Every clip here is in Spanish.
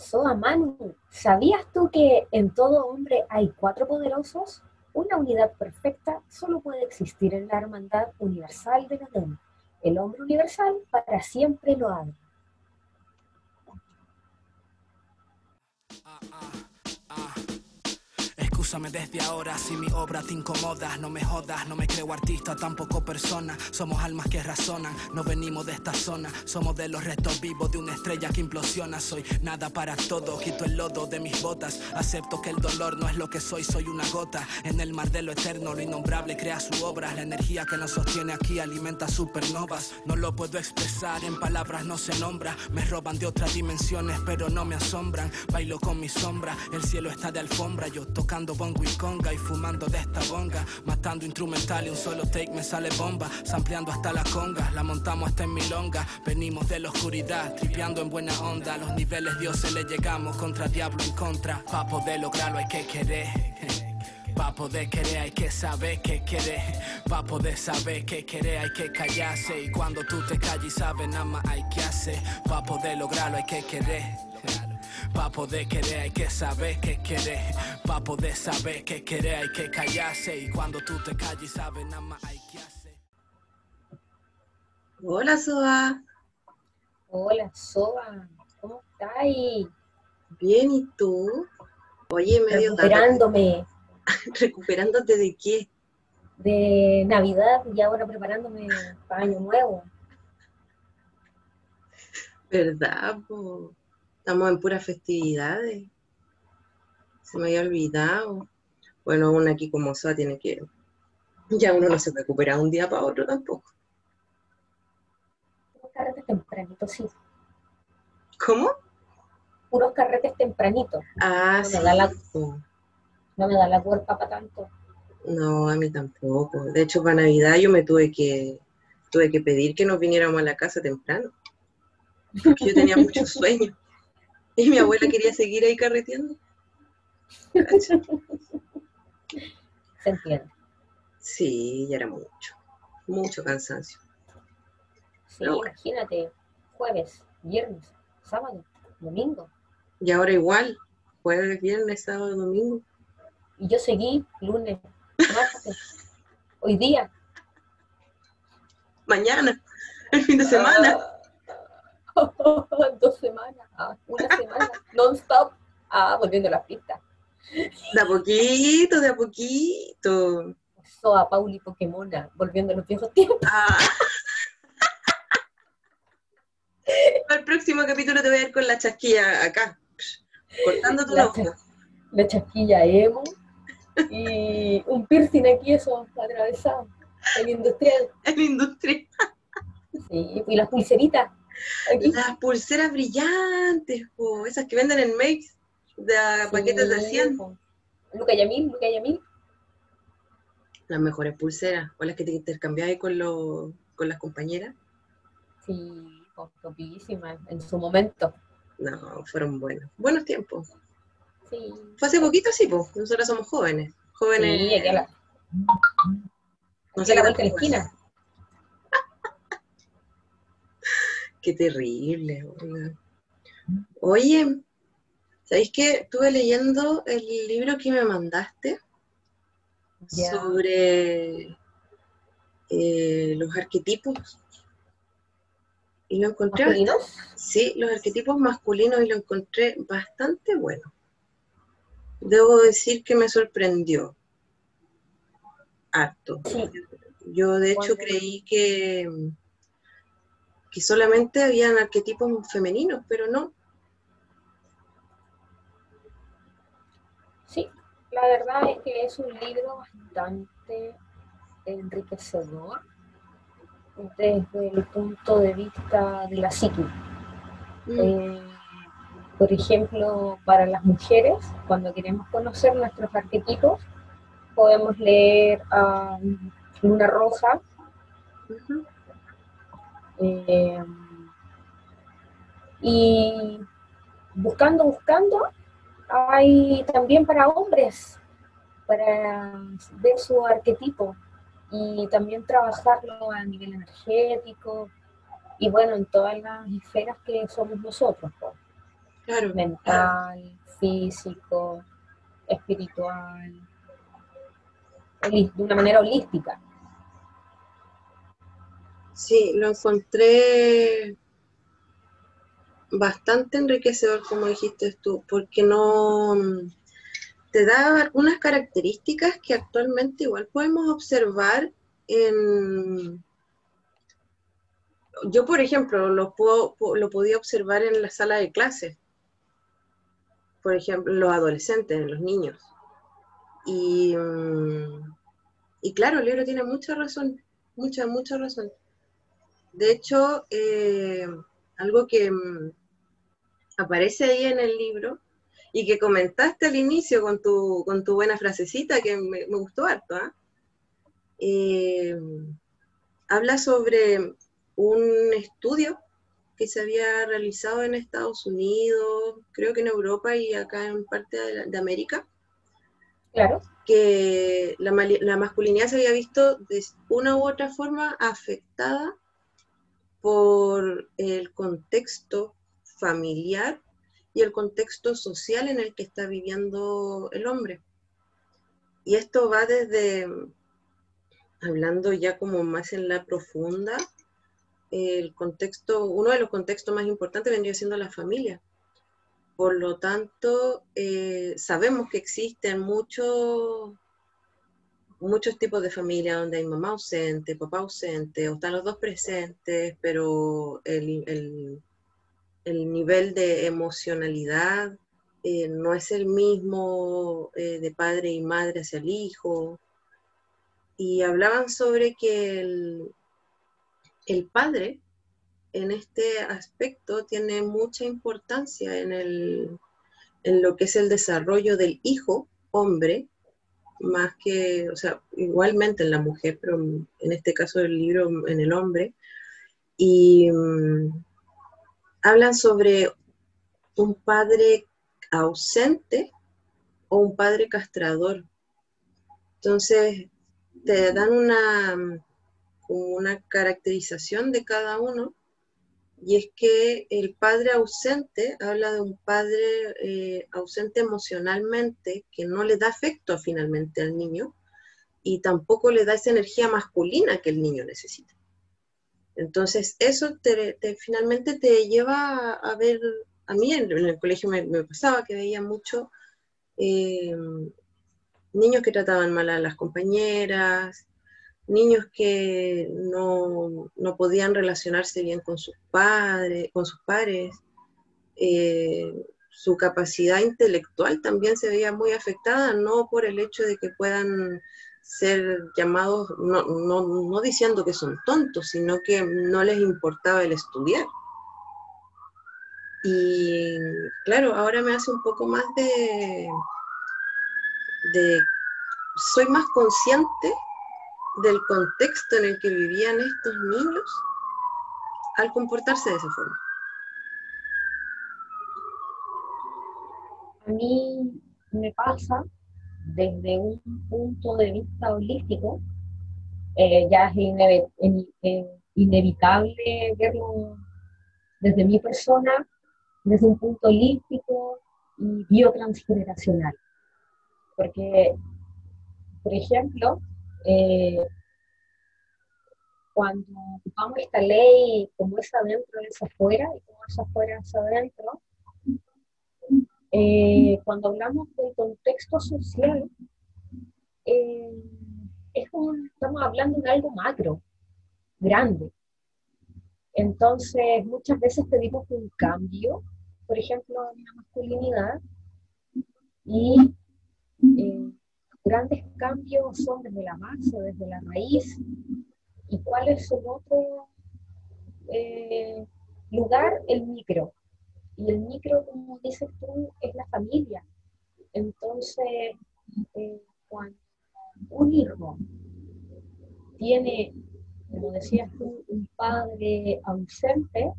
Soa Manu, ¿sabías tú que en todo hombre hay cuatro poderosos? Una unidad perfecta solo puede existir en la hermandad universal de Edén. El hombre universal para siempre lo abre. Úsame desde ahora si mi obra te incomoda. No me jodas, no me creo artista, tampoco persona. Somos almas que razonan, no venimos de esta zona. Somos de los restos vivos de una estrella que implosiona. Soy nada para todo, quito el lodo de mis botas. Acepto que el dolor no es lo que soy, soy una gota. En el mar de lo eterno, lo innombrable crea su obra. La energía que nos sostiene aquí alimenta supernovas. No lo puedo expresar, en palabras no se nombra. Me roban de otras dimensiones, pero no me asombran. Bailo con mi sombra, el cielo está de alfombra. Yo tocando bongo y fumando de esta bonga. Matando instrumental y un solo take me sale bomba. Sampleando hasta la conga, la montamos hasta en milonga. Venimos de la oscuridad, tripeando en buena onda. los niveles Dios se le llegamos contra diablo en contra. Pa' poder lograrlo hay que querer. Pa' poder querer hay que saber qué querer. Pa' poder saber qué querer hay que callarse. Y cuando tú te calles sabes nada más hay que hacer. Pa' poder lograrlo hay que querer. Pa' poder querer hay que saber qué querer. Pa' poder saber qué querer hay que callarse. Y cuando tú te calles sabes nada más hay que hacer. Hola, Soa. Hola, Soa. ¿Cómo estás? Bien, ¿y tú? Oye, medio Recuperándome. ¿Recuperándote de qué? De Navidad y ahora preparándome para Año Nuevo. ¿Verdad? Po? Estamos en puras festividades. Se me había olvidado. Bueno, uno aquí como Soa tiene que. Ya uno no se recupera un día para otro tampoco. Puros carretes tempranitos, sí. ¿Cómo? Puros carretes tempranitos. Ah, no sí. Me da la, no me da la cuerpa para tanto. No, a mí tampoco. De hecho, para Navidad yo me tuve que, tuve que pedir que nos viniéramos a la casa temprano. Porque yo tenía mucho sueño. Y mi abuela quería seguir ahí carreteando. Se entiende. Sí, ya era mucho. Mucho cansancio. Sí, bueno. imagínate, jueves, viernes, sábado, domingo. Y ahora igual, jueves, viernes, sábado, domingo. Y yo seguí lunes, martes, hoy día. Mañana, el fin de semana. Dos semanas, ah, una semana, non-stop. Ah, volviendo a las pistas. De a poquito, de a poquito. Soa, Pauli, Pokémona, volviendo a los viejos tiempos. Ah. Al próximo capítulo te voy a ir con la chasquilla acá, cortando tu La. La chasquilla emo y un piercing aquí, eso, atravesado. El industrial. En industria. Sí, y las pulseritas. Aquí. Las pulseras brillantes, po, esas que venden en Makes, de paquetes de 100. po. Luca Yamil, Luca Yamil. Las mejores pulseras, o las que te intercambiabas con, los- con las compañeras. Sí, po, topísima en su momento. No, fueron buenos. Buenos tiempos. Sí. Fue hace poquito, sí, pues. Nosotros somos jóvenes. Jóvenes. Sí, aquí a la, no sé la qué esquina. Qué terrible. Oye, ¿sabéis que estuve leyendo el libro que me mandaste sobre eh, los arquetipos? Y lo encontré, ¿Masculinos? sí, los arquetipos masculinos y lo encontré bastante bueno. Debo decir que me sorprendió. Harto. Sí. Yo de hecho creí que, que solamente habían arquetipos femeninos, pero no. Sí, la verdad es que es un libro bastante enriquecedor desde el punto de vista de la psique. Eh, por ejemplo, para las mujeres, cuando queremos conocer nuestros arquetipos, podemos leer a Luna Roja. Eh, y buscando, buscando, hay también para hombres, para ver su arquetipo y también trabajarlo a nivel energético y bueno, en todas las esferas que somos nosotros. pues. mental, físico, espiritual, de una manera holística. Sí, lo encontré bastante enriquecedor, como dijiste tú, porque no te da algunas características que actualmente igual podemos observar en... Yo, por ejemplo, lo, puedo, lo podía observar en la sala de clase, por ejemplo, los adolescentes, en los niños. Y, mm, y claro, el libro tiene mucha razón, mucha, mucha razón. De hecho, eh, algo que mm, aparece ahí en el libro y que comentaste al inicio con tu, con tu buena frasecita que me, gustó harto, ¿ah? eh, habla sobre un estudio que se había realizado en Estados Unidos, creo que en Europa y acá en parte de, América. Claro. Que la, la, masculinidad se había visto de una u otra forma afectada por el contexto familiar y el contexto social en el que está viviendo el hombre. Y esto va desde, hablando ya como más en la profunda, el contexto, uno de los contextos más importantes vendría siendo la familia. Por lo tanto, eh, sabemos que existen muchos muchos tipos de familia donde hay mamá ausente, papá ausente, o están los dos presentes, pero el, nivel de emocionalidad eh, no es el mismo eh, de padre y madre hacia el hijo. Y hablaban sobre que el, el padre en este aspecto tiene mucha importancia en, el, en lo que es el desarrollo del hijo hombre más que, o sea, igualmente en la mujer, pero en este caso del libro en el hombre, y mm, hablan sobre un padre ausente o un padre castrador. Entonces, te dan una, una caracterización de cada uno y es que el padre ausente habla de un padre eh, ausente emocionalmente que no le da afecto finalmente al niño y tampoco le da esa energía masculina que el niño necesita. Entonces, eso finalmente te lleva a, ver, a mí en, el colegio me, pasaba que veía mucho eh, niños que trataban mal a las compañeras, niños que no, podían relacionarse bien con sus padres, con sus pares. Eh, su capacidad intelectual también se veía muy afectada, no por el hecho de que puedan ser llamados, no, no diciendo que son tontos, sino que no les importaba el estudiar. Y claro, ahora me hace un poco más de, de soy más consciente del contexto en el que vivían estos niños al comportarse de esa forma. A mí me pasa desde un punto de vista holístico, eh, ya es inevitable verlo desde mi persona, desde un punto holístico y biotransgeneracional. Porque, por ejemplo, eh, cuando ocupamos esta ley, como es adentro, es afuera, y como es afuera, es adentro, eh, cuando hablamos del contexto social, eh, es como estamos hablando de algo macro, grande. Entonces, muchas veces pedimos un cambio, por ejemplo, en la masculinidad, y grandes cambios son desde la base, desde la raíz, y cuál es el otro eh, lugar, el micro. Y el micro, como dices tú, es la familia. Entonces, eh, cuando un hijo tiene, como decías tú, un padre ausente,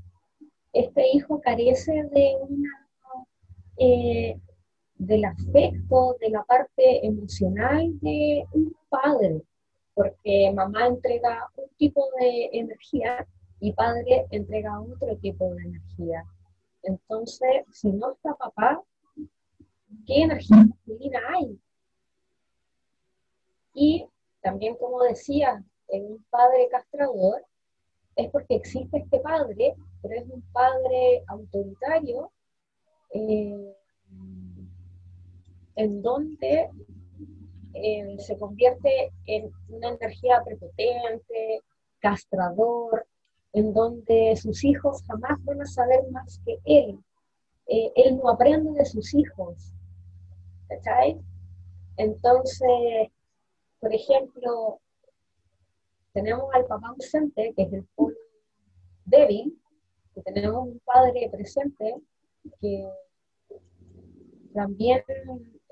este hijo carece de una eh, del afecto, de la parte emocional de un padre, porque mamá entrega un tipo de energía y padre entrega otro tipo de energía. Entonces, si no está papá, ¿qué energía masculina hay? Y también, como decía, en un padre castrador, es porque existe este padre, pero es un padre autoritario, eh, en donde eh, se convierte en una energía prepotente, castrador, en donde sus hijos jamás van a saber más que él. Eh, él no aprende de sus hijos. ¿Cachai? Entonces, por ejemplo, tenemos al papá ausente, que es el polo débil, que tenemos un padre presente que también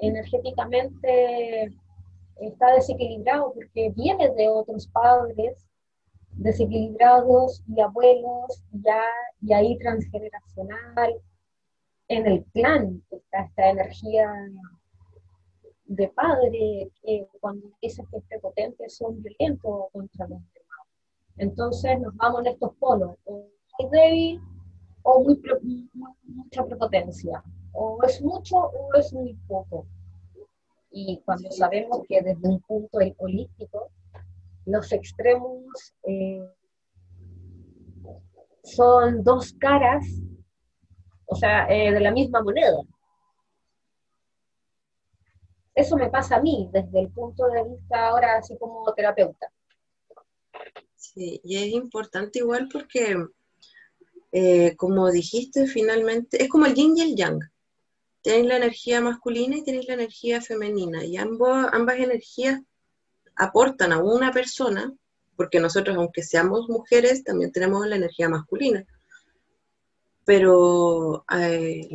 energéticamente está desequilibrado porque viene de otros padres desequilibrados y abuelos ya y ahí transgeneracional en el clan está esta energía de padre que cuando dice que es prepotente son violentos contra los demás. Entonces nos vamos en estos polos, o muy débil o muy, mucha prepotencia, o es mucho o es muy poco. Y cuando sabemos que desde un punto holístico, los extremos eh, son dos caras, o sea, eh, de la misma moneda. Eso me pasa a mí desde el punto de vista ahora así como terapeuta. Sí, y es importante igual porque, eh, como dijiste, finalmente es como el yin y el yang. Tenéis la energía masculina y tenéis la energía femenina, y ambas energías aportan a una persona, porque nosotros, aunque seamos mujeres, también tenemos la energía masculina. Pero eh,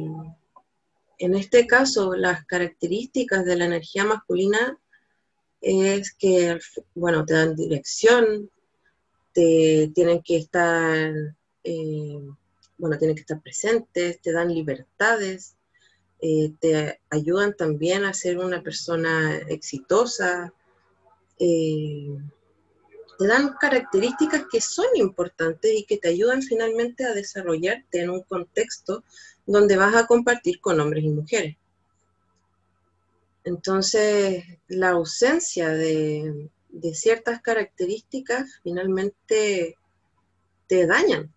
en este caso, las características de la energía masculina es que, bueno, te dan dirección, te tienen que estar, eh, bueno, tienen que estar presentes, te dan libertades, eh, te ayudan también a ser una persona exitosa, eh, te dan características que son importantes y que te ayudan finalmente a desarrollarte en un contexto donde vas a compartir con hombres y mujeres. Entonces, la ausencia de, ciertas características finalmente te dañan.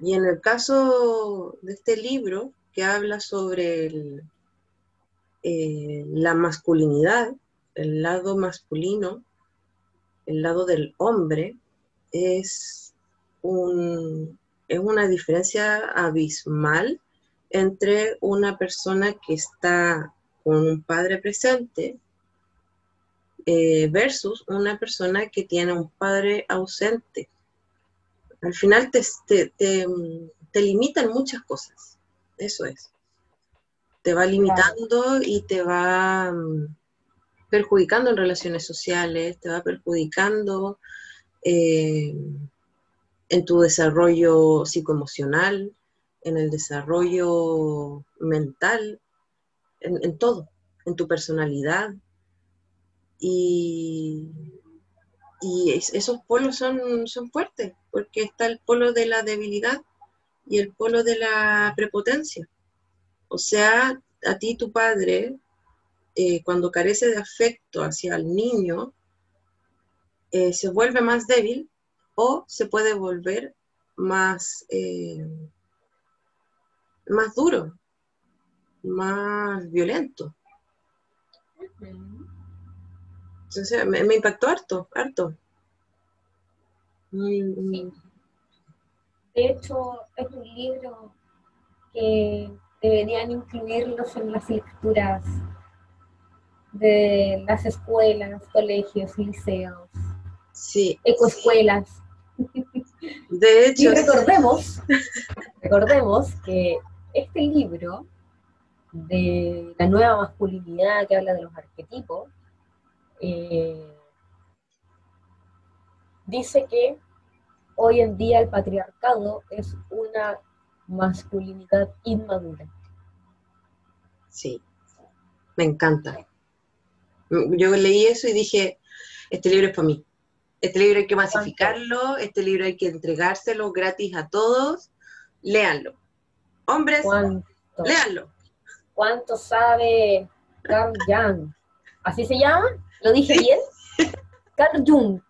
Y en el caso de este libro que habla sobre eh, la masculinidad, el lado masculino, el lado del hombre, es un, es una diferencia abismal entre una persona que está con un padre presente eh, versus una persona que tiene un padre ausente. Al final te, te, limitan muchas cosas, eso es. Te va limitando y te va mm, perjudicando en relaciones sociales, te va perjudicando eh, en tu desarrollo psicoemocional, en el desarrollo mental, en, todo, en tu personalidad. Y, esos polos son, son fuertes, porque está el polo de la debilidad y el polo de la prepotencia. O sea, a ti tu padre, eh, cuando carece de afecto hacia el niño, eh, se vuelve más débil o se puede volver más, eh, más duro, más violento. Entonces me, impactó harto, harto. De hecho, es un libro que deberían incluirlos en las lecturas de las escuelas, colegios, liceos, sí, ecoescuelas. De hecho. Y recordemos, recordemos que este libro de la nueva masculinidad que habla de los arquetipos, eh, dice que hoy en día el patriarcado es una masculinidad inmadura. Sí, me encanta. Yo leí eso y dije, este libro es para mí. Este libro hay que masificarlo, este libro hay que entregárselo gratis a todos, léanlo. Hombres, ¿Cuánto, léanlo. cuánto sabe Carl Jung? ¿Así se llama? ¿Lo dije bien? Carl Jung.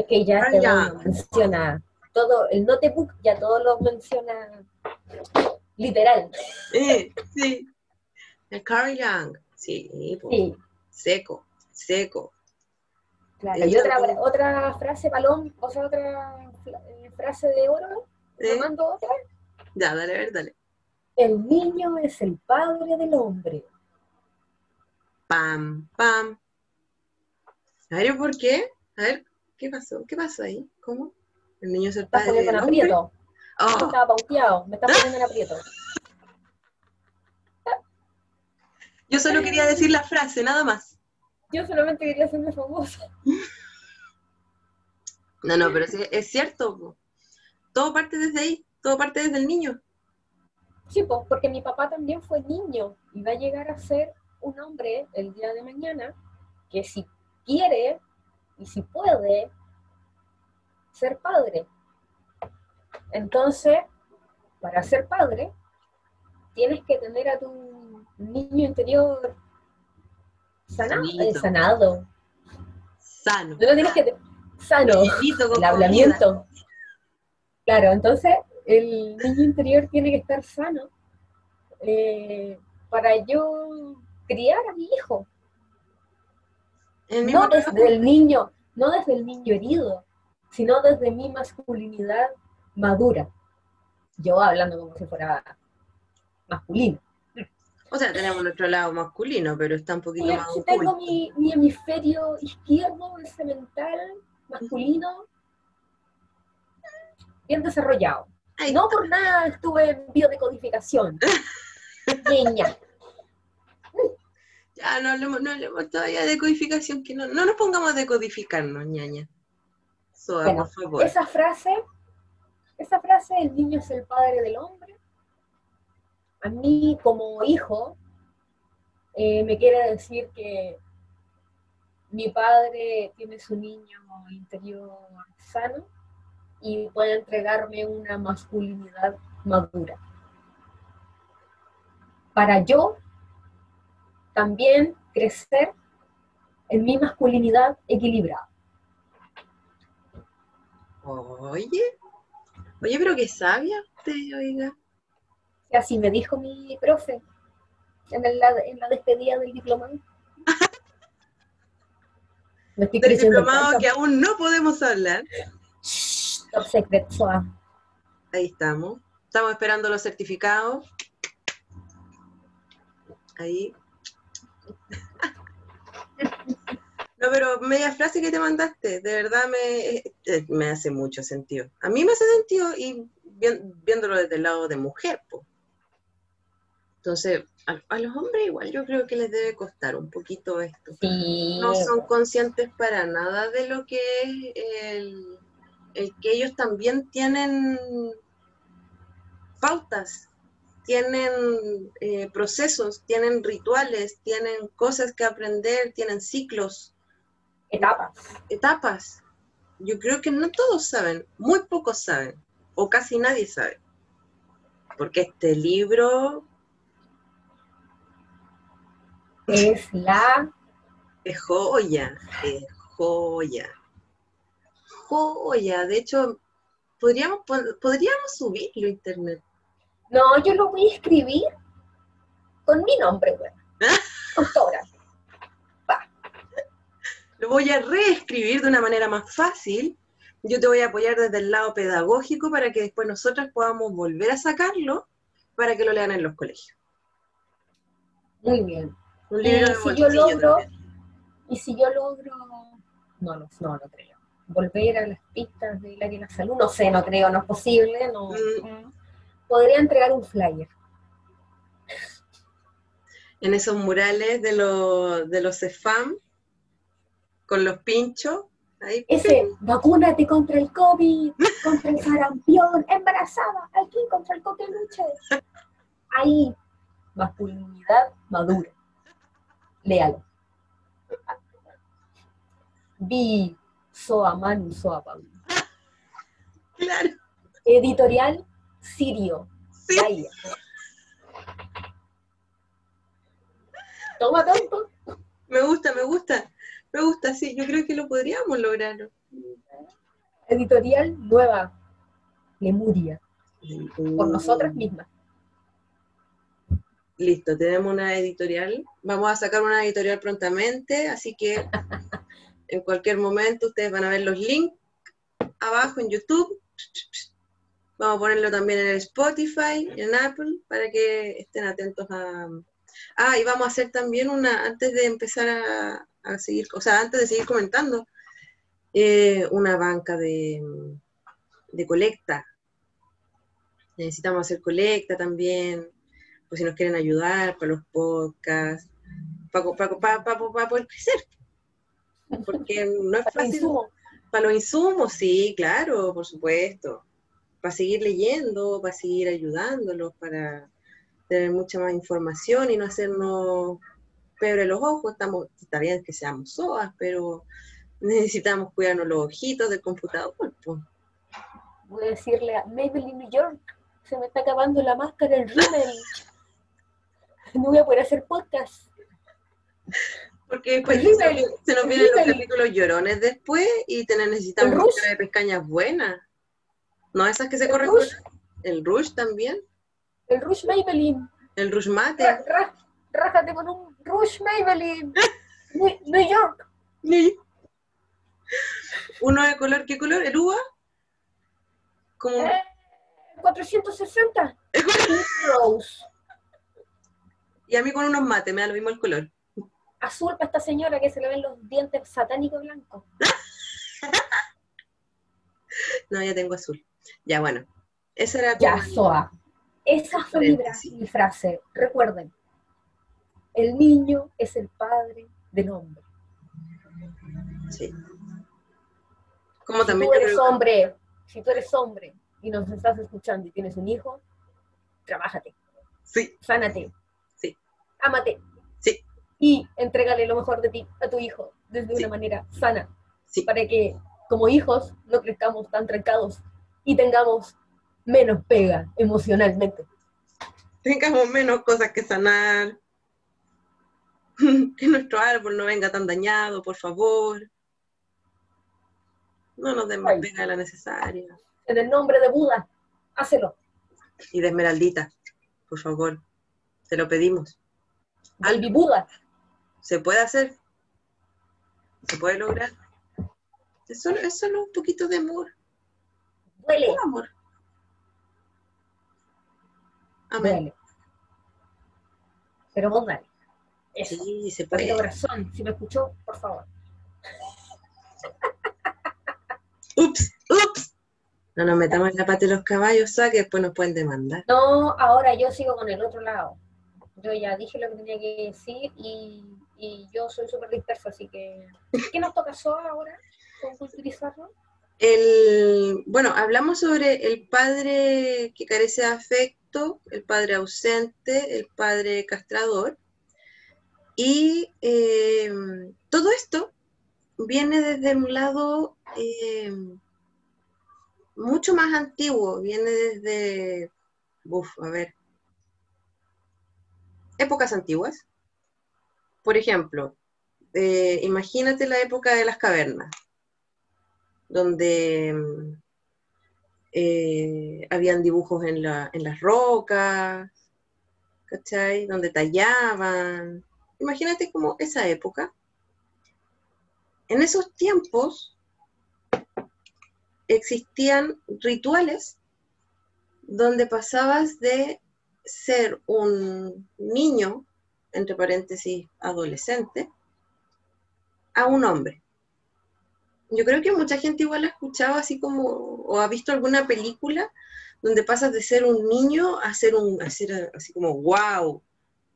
Es que ya Jung. lo menciona todo, el notebook ya todo lo menciona literal. Eh, sí. El Carl Young. Sí, po. Sí, seco, seco. claro. Y otra, otra frase balón, o sea, otra eh, frase de oro, ¿me ¿Eh? mando otra? Ya, dale, a ver, dale. El niño es el padre del hombre. Pam, pam. A ver, ¿y ¿por qué? A ver, ¿qué pasó? ¿Qué pasó ahí? ¿Cómo? El niño es el Me estás padre poniendo en aprieto. Oh, Estaba pauteado, me estás poniendo en aprieto. yo solo quería decir la frase, nada más. Yo solamente quería hacerme famosa. No, no, pero es cierto. po. Todo parte desde ahí, todo parte desde el niño. Sí, pues, porque mi papá también fue niño y va a llegar a ser un hombre el día de mañana que si quiere y si puede ser padre. Entonces, para ser padre, tienes que tener a tu niño interior sanado. Eh, sanado. Sano. No lo tienes que... te- Sano. El hablamiento. Claro, entonces el niño interior tiene que estar sano eh, para yo criar a mi hijo. El No desde el niño, no desde el niño herido, sino desde mi masculinidad madura. Yo hablando como si fuera masculino. O sea, tenemos nuestro lado masculino, pero está un poquito Y más si tengo mi, mi hemisferio izquierdo, ese mental masculino, bien desarrollado. Ay, No por nada estuve en biodecodificación. Niña. Ya, no hablemos, no hablemos todavía de codificación, que no, no nos pongamos a decodificarnos, ñaña. Bueno, por favor. Esa frase, esa frase, el niño es el padre del hombre, a mí como hijo eh, me quiere decir que mi padre tiene su niño interior sano y puede entregarme una masculinidad madura. Para yo también crecer en mi masculinidad equilibrada. Oye, oye, pero qué sabia usted, oiga. Y así me dijo mi profe en la, en la despedida del diplomado. Me estoy Del diplomado tanto. que aún no podemos hablar. Shh, Top secret. Ahí estamos. Estamos esperando los certificados. Ahí. No, pero media frase que te mandaste, de verdad me, eh, me hace mucho sentido. A mí me hace sentido y vi- viéndolo desde el lado de mujer, po. Entonces, a, a los hombres igual yo creo que les debe costar un poquito esto. Sí. No son conscientes para nada de lo que es el, el que ellos también tienen pautas, tienen eh, procesos, tienen rituales, tienen cosas que aprender, tienen ciclos, Etapas. etapas. Yo creo que no todos saben, muy pocos saben, o casi nadie sabe. Porque este libro Es la. es joya, es joya. Joya, de hecho, podríamos, podríamos subirlo a internet. No, yo lo voy a escribir con mi nombre, güey. Autógrafo. Lo voy a reescribir de una manera más fácil. Yo te voy a apoyar desde el lado pedagógico para que después nosotras podamos volver a sacarlo para que lo lean en los colegios. Muy bien. Un Y libro de si yo logro, también. y si yo logro, no, no, no, no creo. Volver a las pistas del área de la salud, no sé, no creo, no es posible, no. Mm. Podría entregar un flyer. En esos murales de, los de los CEFAM, con los pinchos, ahí, Ese, vacúnate contra el COVID, contra el sarampión, embarazada, aquí contra el coqueluche. Ahí, masculinidad madura. Léalo. Vi Soa Manu, Soa claro. Editorial Sirio. Sí. Toma tanto. Me gusta, me gusta. Me gusta, sí. Yo creo que lo podríamos lograr. Editorial nueva. Lemuria. Por nosotras mismas. Listo, tenemos una editorial. Vamos a sacar una editorial prontamente, así que en cualquier momento ustedes van a ver los links abajo en YouTube. Vamos a ponerlo también en el Spotify, en Apple, para que estén atentos a... Ah, y vamos a hacer también una, antes de empezar a, a seguir, o sea, antes de seguir comentando, eh, una banca de, de colecta. Necesitamos hacer colecta también, pues si nos quieren ayudar para los podcasts, para, para, para, para, para poder crecer. Porque no es Para fácil. insumo. Para los insumos, sí, claro, por supuesto. Para seguir leyendo, para seguir ayudándolos, para tener mucha más información y no hacernos pebre los ojos. Estamos, está bien que seamos soas, pero necesitamos cuidarnos los ojitos del computador. pues. Voy a decirle a Maybelline New York, se me está acabando la máscara el rímel. No voy a poder hacer podcast. Porque después se, nos vienen los capítulos llorones después y tener, necesitamos El una rush. cara de pescañas buenas. No esas que se corren. El rush también. El Rush Maybelline. El rush mate. Ra- ra- Rájate con un Rush Maybelline. New New York. Uno de color, ¿qué color? ¿El uva? Como Eh, 460. Pink Rose. Y a mí con unos mates, me da lo mismo el color. Azul para esta señora que se le ven los dientes satánicos blancos. No, ya tengo azul. Ya, bueno. Esa era Ya, como- Soa. Esa fue mi, frase. Recuerden, el niño es el padre del hombre. Sí. Como Si también tú eres creo- hombre, si tú eres hombre y nos estás escuchando y tienes un hijo, trabájate, Sí, sánate, Sí. ámate sí, y entrégale lo mejor de ti a tu hijo desde Sí. una manera sana, sí. para que como hijos no crezcamos tan trancados y tengamos menos pega emocionalmente. Tengamos menos cosas que sanar. que nuestro árbol no venga tan dañado, por favor. No nos den más Ay. pega de la necesaria. En el nombre de Buda, hácelo. Y de Esmeraldita, por favor. Te lo pedimos. Baby Buda. ¿Se puede hacer? ¿Se puede lograr? Es solo, es solo un poquito de amor. Duele, Un amor. Amén. duele. Pero vos dale. Eso. Sí, se puede. corazón, si me escuchó, por favor. Ups, ups. No nos metamos en la pata de los caballos, ¿sabes? Que después nos pueden demandar. No, ahora yo sigo con el otro lado. Yo ya dije lo que tenía que decir y, y yo soy súper dispersa, así que... ¿Qué nos toca Soa ahora con culturizarlo? El, bueno, hablamos sobre el padre que carece de afecto, el padre ausente, el padre castrador. Y eh, todo esto viene desde un lado eh, mucho más antiguo, viene desde, uf, a ver, épocas antiguas. Por ejemplo, eh, imagínate la época de las cavernas donde mm, eh, habían dibujos en, la- en las rocas, ¿cachai? Donde tallaban. Imagínate como esa época. En esos tiempos existían rituales donde pasabas de ser un niño, entre paréntesis, adolescente, a un hombre yo creo que mucha gente igual ha escuchado así como, o ha visto alguna película donde pasas de ser un niño a ser un, a ser así como, wow,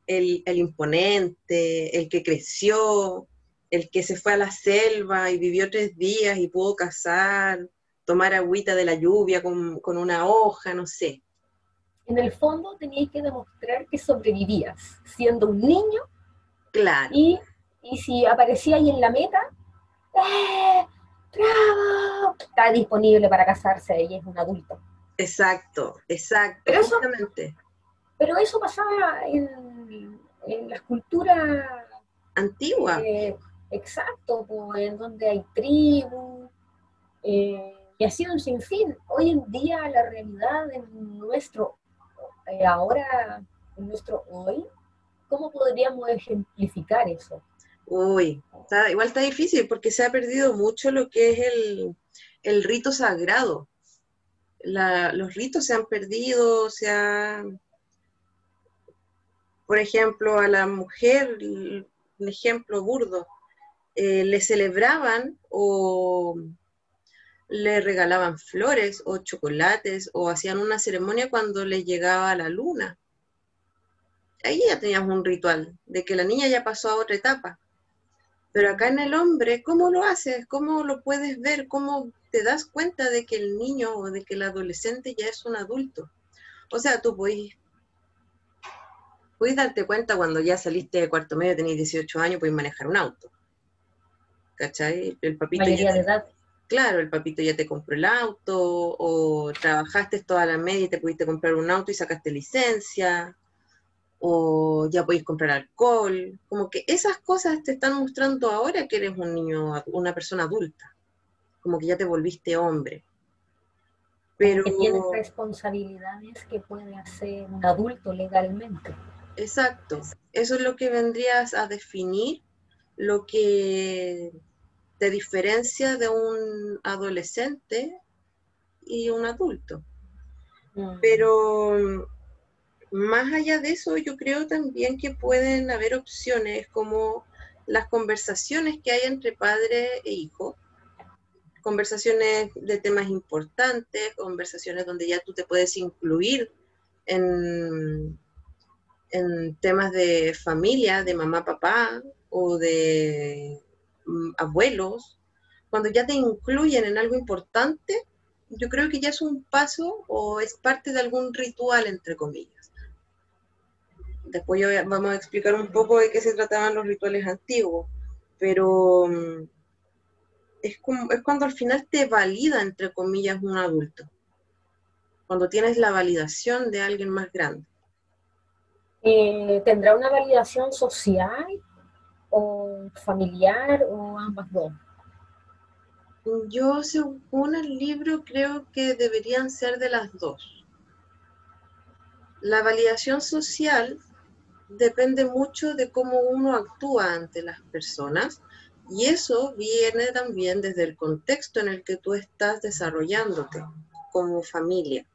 el, el imponente, el que creció, el que se fue a la selva y vivió tres días y pudo cazar, tomar agüita de la lluvia con, con una hoja, no sé. En el fondo tenías que demostrar que sobrevivías siendo un niño Claro, y, y si aparecía ahí en la meta, ¡eh! ¡Bravo! Está disponible para casarse, ella es un adulto. Exacto, exacto, Pero eso- justamente. Pero eso pasaba en, en las culturas Antigua. Eh, exacto, pues, en donde hay tribus, eh, y así un sinfín. Hoy en día la realidad en nuestro, eh, ahora, en nuestro hoy, ¿cómo podríamos ejemplificar eso? Uy, igual está difícil porque se ha perdido mucho lo que es el, el rito sagrado. Los ritos se han perdido, se ha, por ejemplo, a la mujer, un ejemplo burdo, eh, le celebraban o le regalaban flores o chocolates o hacían una ceremonia cuando les llegaba la luna. Ahí ya tenías un ritual de que la niña ya pasó a otra etapa. Pero acá en el hombre, ¿cómo lo haces? ¿Cómo lo puedes ver? ¿Cómo te das cuenta de que el niño o de que el adolescente ya es un adulto? O sea, tú podés, podés darte cuenta cuando ya saliste de cuarto medio, tenés 18 años, podés manejar un auto. ¿Cachai? El papito Mayoría ya de edad. claro, el papito ya te compró el auto, o trabajaste toda la media y te pudiste comprar un auto y sacaste licencia, o ya podéis comprar alcohol. Como que esas cosas te están mostrando ahora que eres un niño, una persona adulta, como que ya te volviste hombre. Pero, que tienes responsabilidades que puede hacer un adulto legalmente. exacto, eso es lo que vendrías a definir lo que te diferencia de un adolescente y un adulto. Mm. Pero más allá de eso, yo creo también que pueden haber opciones como las conversaciones que hay entre padre e hijo, conversaciones de temas importantes, conversaciones donde ya tú te puedes incluir en, en temas de familia, de mamá, papá o de mm, abuelos, cuando ya te incluyen en algo importante, yo creo que ya es un paso o es parte de algún ritual, entre comillas. Después yo vamos a explicar un poco de qué se trataban los rituales antiguos, pero mm, es, como- es cuando al final te valida, entre comillas, un adulto, cuando tienes la validación de alguien más grande. Eh, ¿Tendrá una validación social o familiar o ambas dos? Yo, según el libro, creo que deberían ser de las dos. La validación social depende mucho de cómo uno actúa ante las personas y eso viene también desde el contexto en el que tú estás desarrollándote como familia,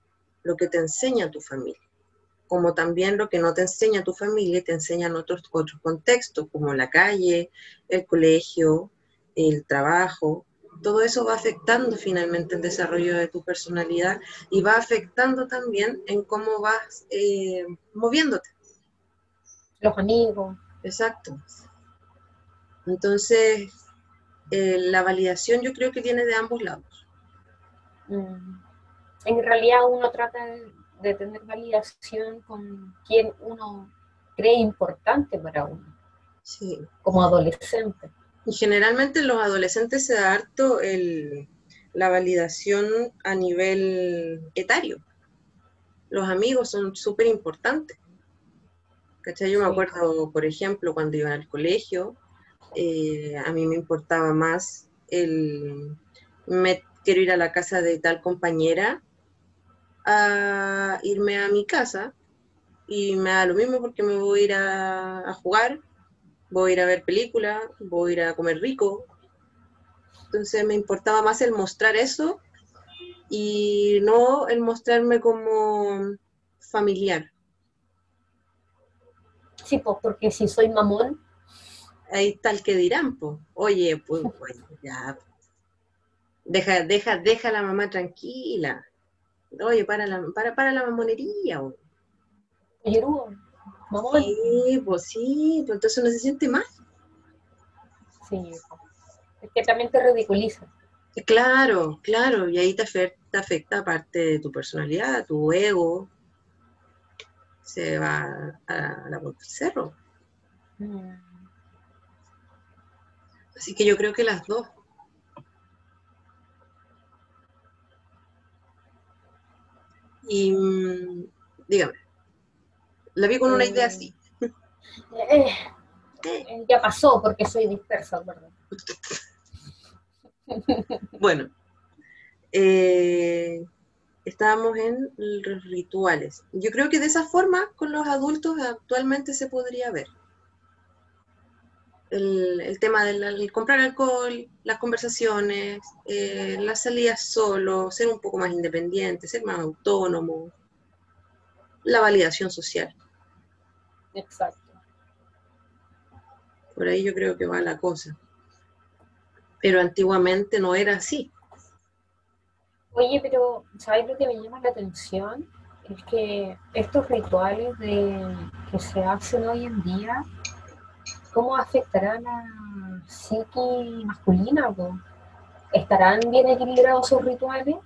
lo que te enseña tu familia, como también lo que no te enseña tu familia te enseñan otros, otros contextos, como la calle, el colegio, el trabajo, todo eso va afectando finalmente el desarrollo de tu personalidad y va afectando también en cómo vas eh, moviéndote. Los amigos. Exacto. Entonces, eh, la validación yo creo que viene de ambos lados. Mm. En realidad uno trata de, tener validación con quien uno cree importante para uno, Sí. como adolescente. Y generalmente en los adolescentes se da harto el, la validación a nivel etario. Los amigos son súper importantes. ¿Cachai? Yo me acuerdo, por ejemplo, cuando iba al colegio, eh, a mí me importaba más el me quiero ir a la casa de tal compañera a irme a mi casa y me da lo mismo porque me voy a ir a, a jugar, voy a ir a ver películas, voy a ir a comer rico. Entonces me importaba más el mostrar eso y no el mostrarme como familiar. Sí, pues porque si soy mamón, Ahí tal que dirán, pues, oye, pues, bueno, ya, deja, deja, deja a la mamá tranquila. Oye, para la, para, para la mamonería. o- oyerudo, mamón. Sí, pues sí, pues entonces uno se siente mal. Sí, es que también te ridiculiza. Claro, claro, y ahí te afecta, te afecta parte de tu personalidad, tu ego, se va a la vuelta del cerro. Mm. Así que yo creo que las dos. Y mm, dígame, la vi con una idea Eh, así. Eh, eh, ya pasó porque soy dispersa, ¿verdad? Bueno, eh, estábamos en los rituales. Yo creo que de esa forma con los adultos actualmente se podría ver. El, el tema del el comprar alcohol, las conversaciones, eh, las salidas solo, ser un poco más independiente, ser más autónomo, la validación social. Exacto. Por ahí yo creo que va la cosa. Pero antiguamente no era así. Oye, pero ¿sabes lo que me llama la atención? Es que estos rituales de, que se hacen hoy en día, ¿cómo afectarán a la psique masculina? po? ¿Estarán bien equilibrados sus rituales?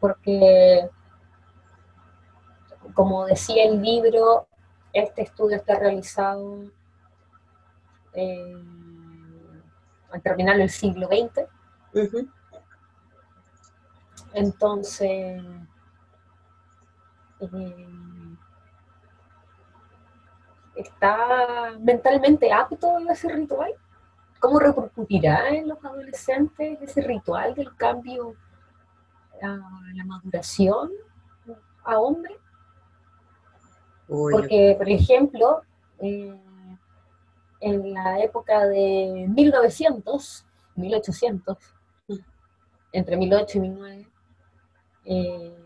Porque, como decía el libro, este estudio está realizado eh, al terminar el siglo XX. Ujú. Entonces, eh, ¿está mentalmente apto en ese ritual? ¿Cómo repercutirá en los adolescentes ese ritual del cambio a la maduración a hombre? Porque, por ejemplo, eh, en la época de 1900, 1800, entre 1800 y 1900, eh,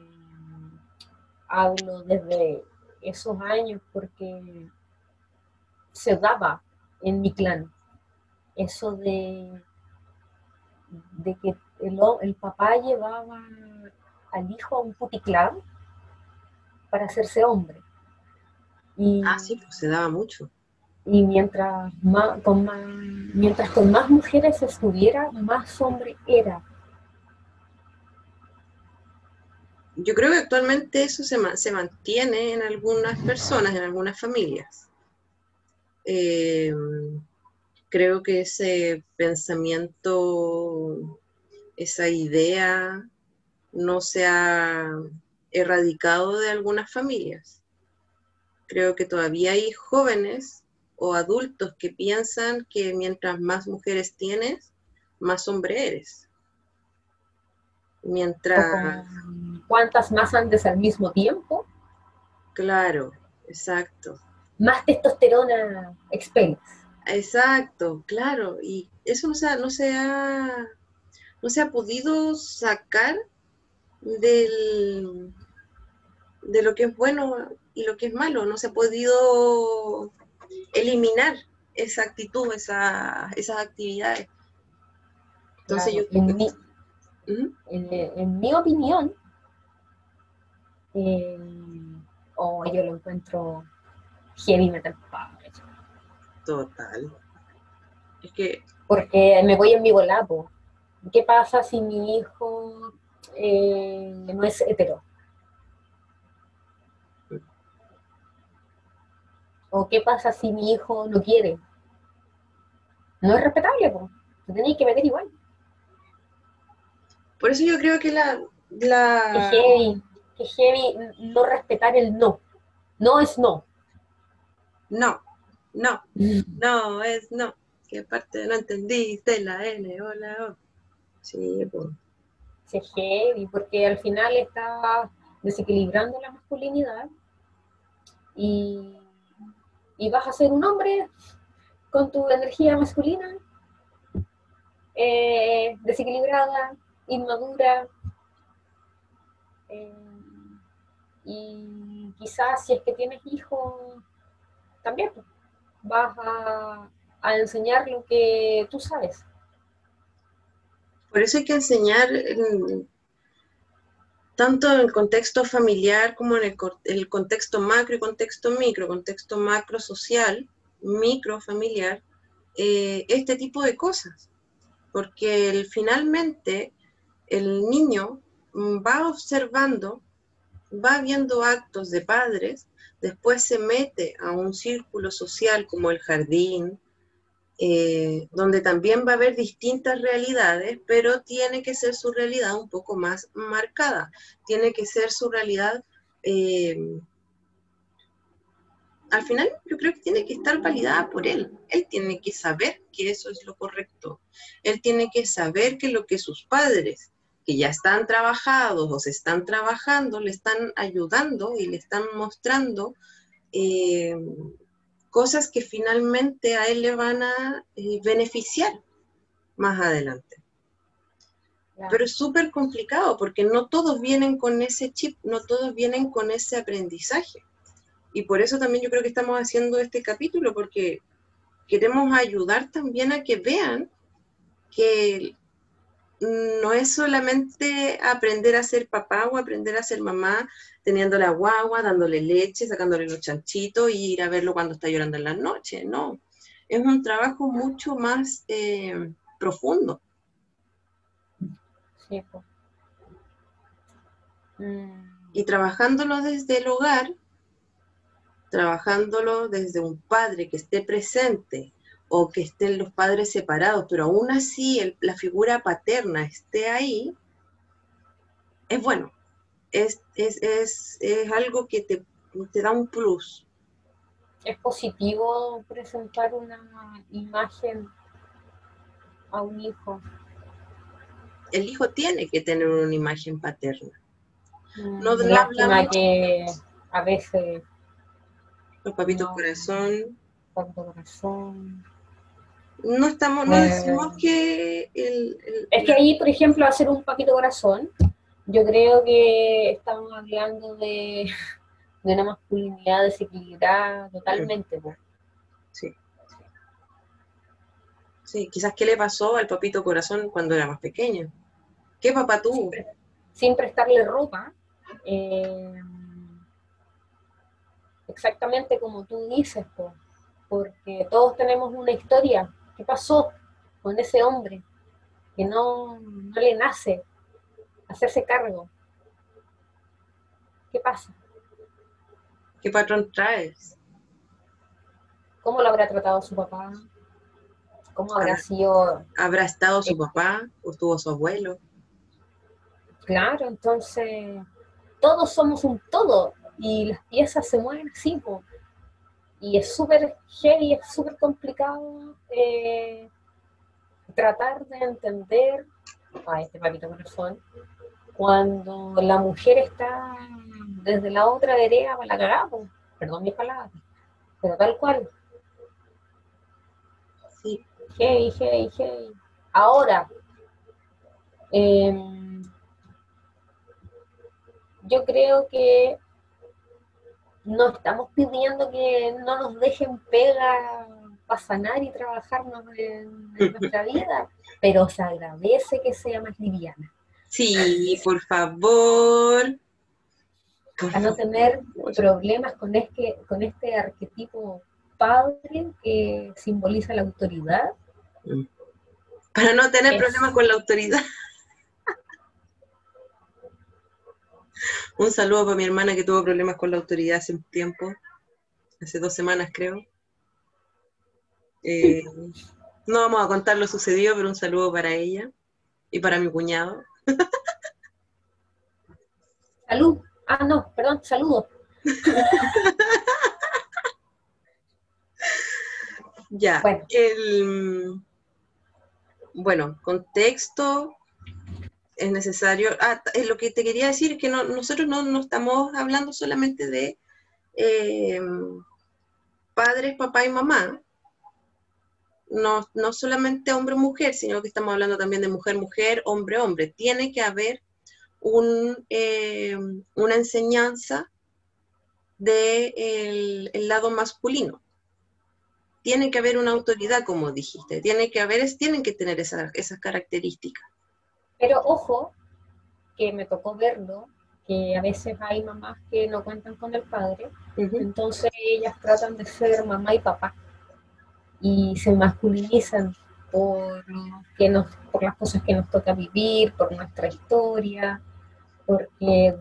hablo desde esos años porque se daba en mi clan eso de, de que el, papá llevaba al hijo a un puticlán para hacerse hombre. Y, ah, sí, pues se daba mucho. y mientras, más, con más, mientras con más mujeres estuviera, más hombre era. Yo creo que actualmente eso se, ma- se mantiene en algunas personas, en algunas familias. Eh, creo que ese pensamiento, esa idea, no se ha erradicado de algunas familias. Creo que todavía hay jóvenes o adultos que piensan que mientras más mujeres tienes, más hombre eres. Mientras... con cuantas más andes al mismo tiempo, Claro, exacto, más testosterona expeles. exacto, claro. Y eso no se ha, no se ha, no se ha podido sacar del, de lo que es bueno y lo que es malo. No se ha podido eliminar esa actitud, esa, esas actividades. Entonces Claro, yo creo que- en, en mi opinión, eh, o yo lo encuentro heavy metal power, total. Es que, porque me voy en mi volapo. ¿Qué pasa si mi hijo eh, no es hetero? ¿O qué pasa si mi hijo no quiere? No es respetable, pues. Te tenéis que meter igual. Por eso yo creo que la, Que heavy, que heavy no respetar el no. No es no. no, no, No, es no. Que aparte no entendiste la N o la O. Sí, pues. Sí, es heavy, porque al final está desequilibrando la masculinidad y, y vas a ser un hombre con tu energía masculina eh, desequilibrada, inmadura. eh, y quizás si es que tienes hijos, también vas a, a enseñar lo que tú sabes. Por eso hay que enseñar en- tanto en el contexto familiar como en el, el contexto macro y contexto micro, contexto macro social, micro familiar, eh, este tipo de cosas. Porque el- finalmente el niño va observando, va viendo actos de padres, después se mete a un círculo social como el jardín, eh, donde también va a haber distintas realidades, pero tiene que ser su realidad un poco más marcada, tiene que ser su realidad eh, al final yo creo que tiene que estar validada por él. Él tiene que saber que eso es lo correcto. Él tiene que saber que lo que sus padres, que ya están trabajados o se están trabajando, le están ayudando y le están mostrando eh, cosas que finalmente a él le van a eh, beneficiar más adelante. Pero es súper complicado porque no todos vienen con ese chip, no todos vienen con ese aprendizaje. Y por eso también yo creo que estamos haciendo este capítulo, porque queremos ayudar también a que vean que no es solamente aprender a ser papá o aprender a ser mamá teniendo la guagua, dándole leche, sacándole los chanchitos y ir a verlo cuando está llorando en la noche, no. Es un trabajo mucho más eh, profundo. Sí, Y trabajándolo desde el hogar, trabajándolo desde un padre que esté presente o que estén los padres separados, pero aún así la figura paterna esté ahí, es bueno. Es, es, algo que te, te da un plus. Es positivo presentar una imagen a un hijo. El hijo tiene que tener una imagen paterna. Mm, no, que a veces los papitos corazón. corazón. No estamos, no decimos que el, Es que ahí, por ejemplo, hacer un papito corazón, yo creo que estamos hablando de, una masculinidad desequilibrada totalmente. Sí. Sí, quizás qué le pasó al papito corazón cuando era más pequeño. ¿Qué papá tuvo? Sin, prestarle ropa. Eh, exactamente como tú dices, porque todos tenemos una historia. ¿Qué pasó con ese hombre que no, no le nace hacerse cargo? ¿Qué pasa? ¿Qué patrón traes? ¿Cómo lo habrá tratado su papá? ¿Cómo habrá sido? ¿Habrá estado su papá o estuvo su abuelo? Claro, entonces todos somos un todo y las piezas se mueven así, y es súper heavy, es súper complicado eh, tratar de entender a este papito corazón cuando la mujer está desde la otra vereda para la cagada, perdón mis palabras, pero tal cual. Sí. Heavy, heavy, heavy. Ahora, em, yo creo que no estamos pidiendo que no nos dejen pega para sanar y trabajarnos en, nuestra vida, pero se agradece que sea más liviana. Sí, por favor. Para no tener problemas con este, con este arquetipo padre que simboliza la autoridad. Para no tener problemas con la autoridad. Un saludo para mi hermana que tuvo problemas con la autoridad hace un tiempo, hace dos semanas creo. Eh, no vamos a contar lo sucedido, pero un saludo para ella y para mi cuñado. Salud. Ah, no, perdón, saludo. ya, bueno. el bueno, contexto, es necesario. Ah, eh, lo que te quería decir es que nosotros no, estamos hablando solamente de eh, padres, papá y mamá. No, no solamente hombre-mujer, sino que estamos hablando también de mujer-mujer, hombre-hombre. Tiene que haber eh, una enseñanza del el lado masculino. Tiene que haber una autoridad, como dijiste. Tiene que haber, tienen que tener esas características. Pero ojo, que me tocó verlo, que a veces hay mamás que no cuentan con el padre, entonces ellas tratan de ser mamá y papá y se masculinizan por, que nos, por las cosas que nos toca vivir, por nuestra historia, porque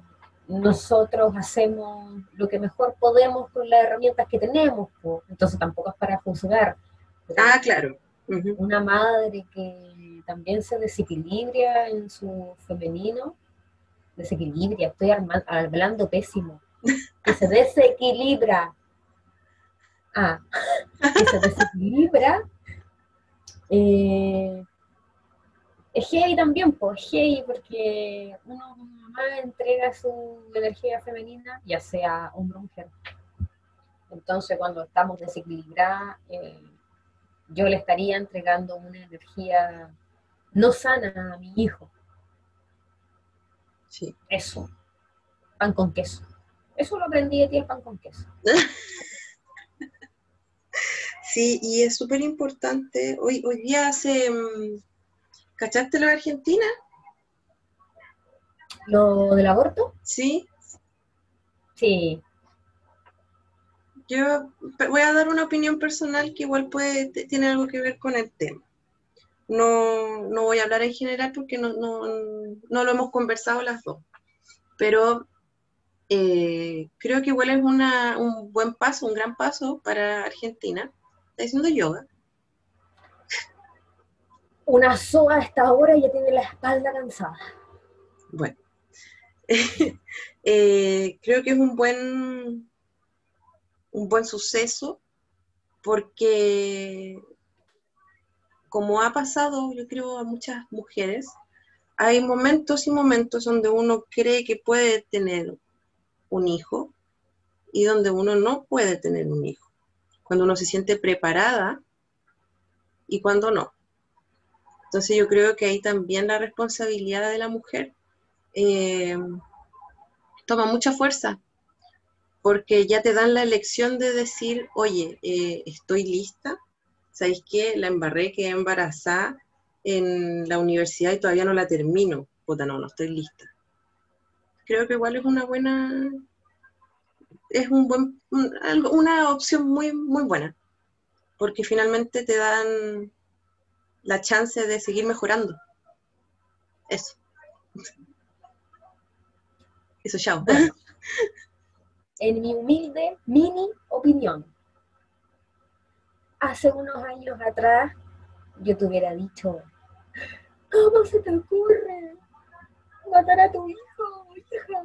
nosotros hacemos lo que mejor podemos con las herramientas que tenemos, entonces tampoco es para juzgar. Ah, claro. Una madre que también se desequilibra en su femenino, desequilibra, estoy hablando pésimo, que se desequilibra. Ah, que se desequilibra. Eh, es heavy también, heavy porque uno como mamá entrega su energía femenina, ya sea hombre o mujer. Entonces, cuando estamos desequilibradas, eh, yo le estaría entregando una energía no sana a mi hijo. Sí. Eso. Pan con queso. Eso lo aprendí de ti, el pan con queso. Sí, y es súper importante. Hoy, hoy día hace. mm, ¿Cachaste lo de Argentina? ¿Lo del aborto? Sí. Sí. Yo voy a dar una opinión personal que igual puede, tiene algo que ver con el tema. No, no voy a hablar en general porque no, no, no lo hemos conversado las dos. Pero eh, creo que igual es una, un buen paso, un gran paso para Argentina. Está haciendo yoga. Una soga a esta hora y ya tiene la espalda cansada. Bueno, Eh, creo que es un buen, un buen suceso porque, como ha pasado, yo creo, a muchas mujeres, hay momentos y momentos donde uno cree que puede tener un hijo y donde uno no puede tener un hijo. Cuando uno se siente preparada y cuando no. Entonces yo creo que ahí también la responsabilidad de la mujer eh, toma mucha fuerza, porque ya te dan la elección de decir, oye, eh, estoy lista, ¿sabéis qué? La embarré, quedé embarazada en la universidad y todavía no la termino. Puta, no, no estoy lista. Creo que igual es una buena, es un buen, una opción muy, muy buena, porque finalmente te dan la chance de seguir mejorando. Eso. Eso, chao. En mi humilde mini opinión, hace unos años atrás yo te hubiera dicho, ¿cómo se te ocurre matar a tu hijo, hija?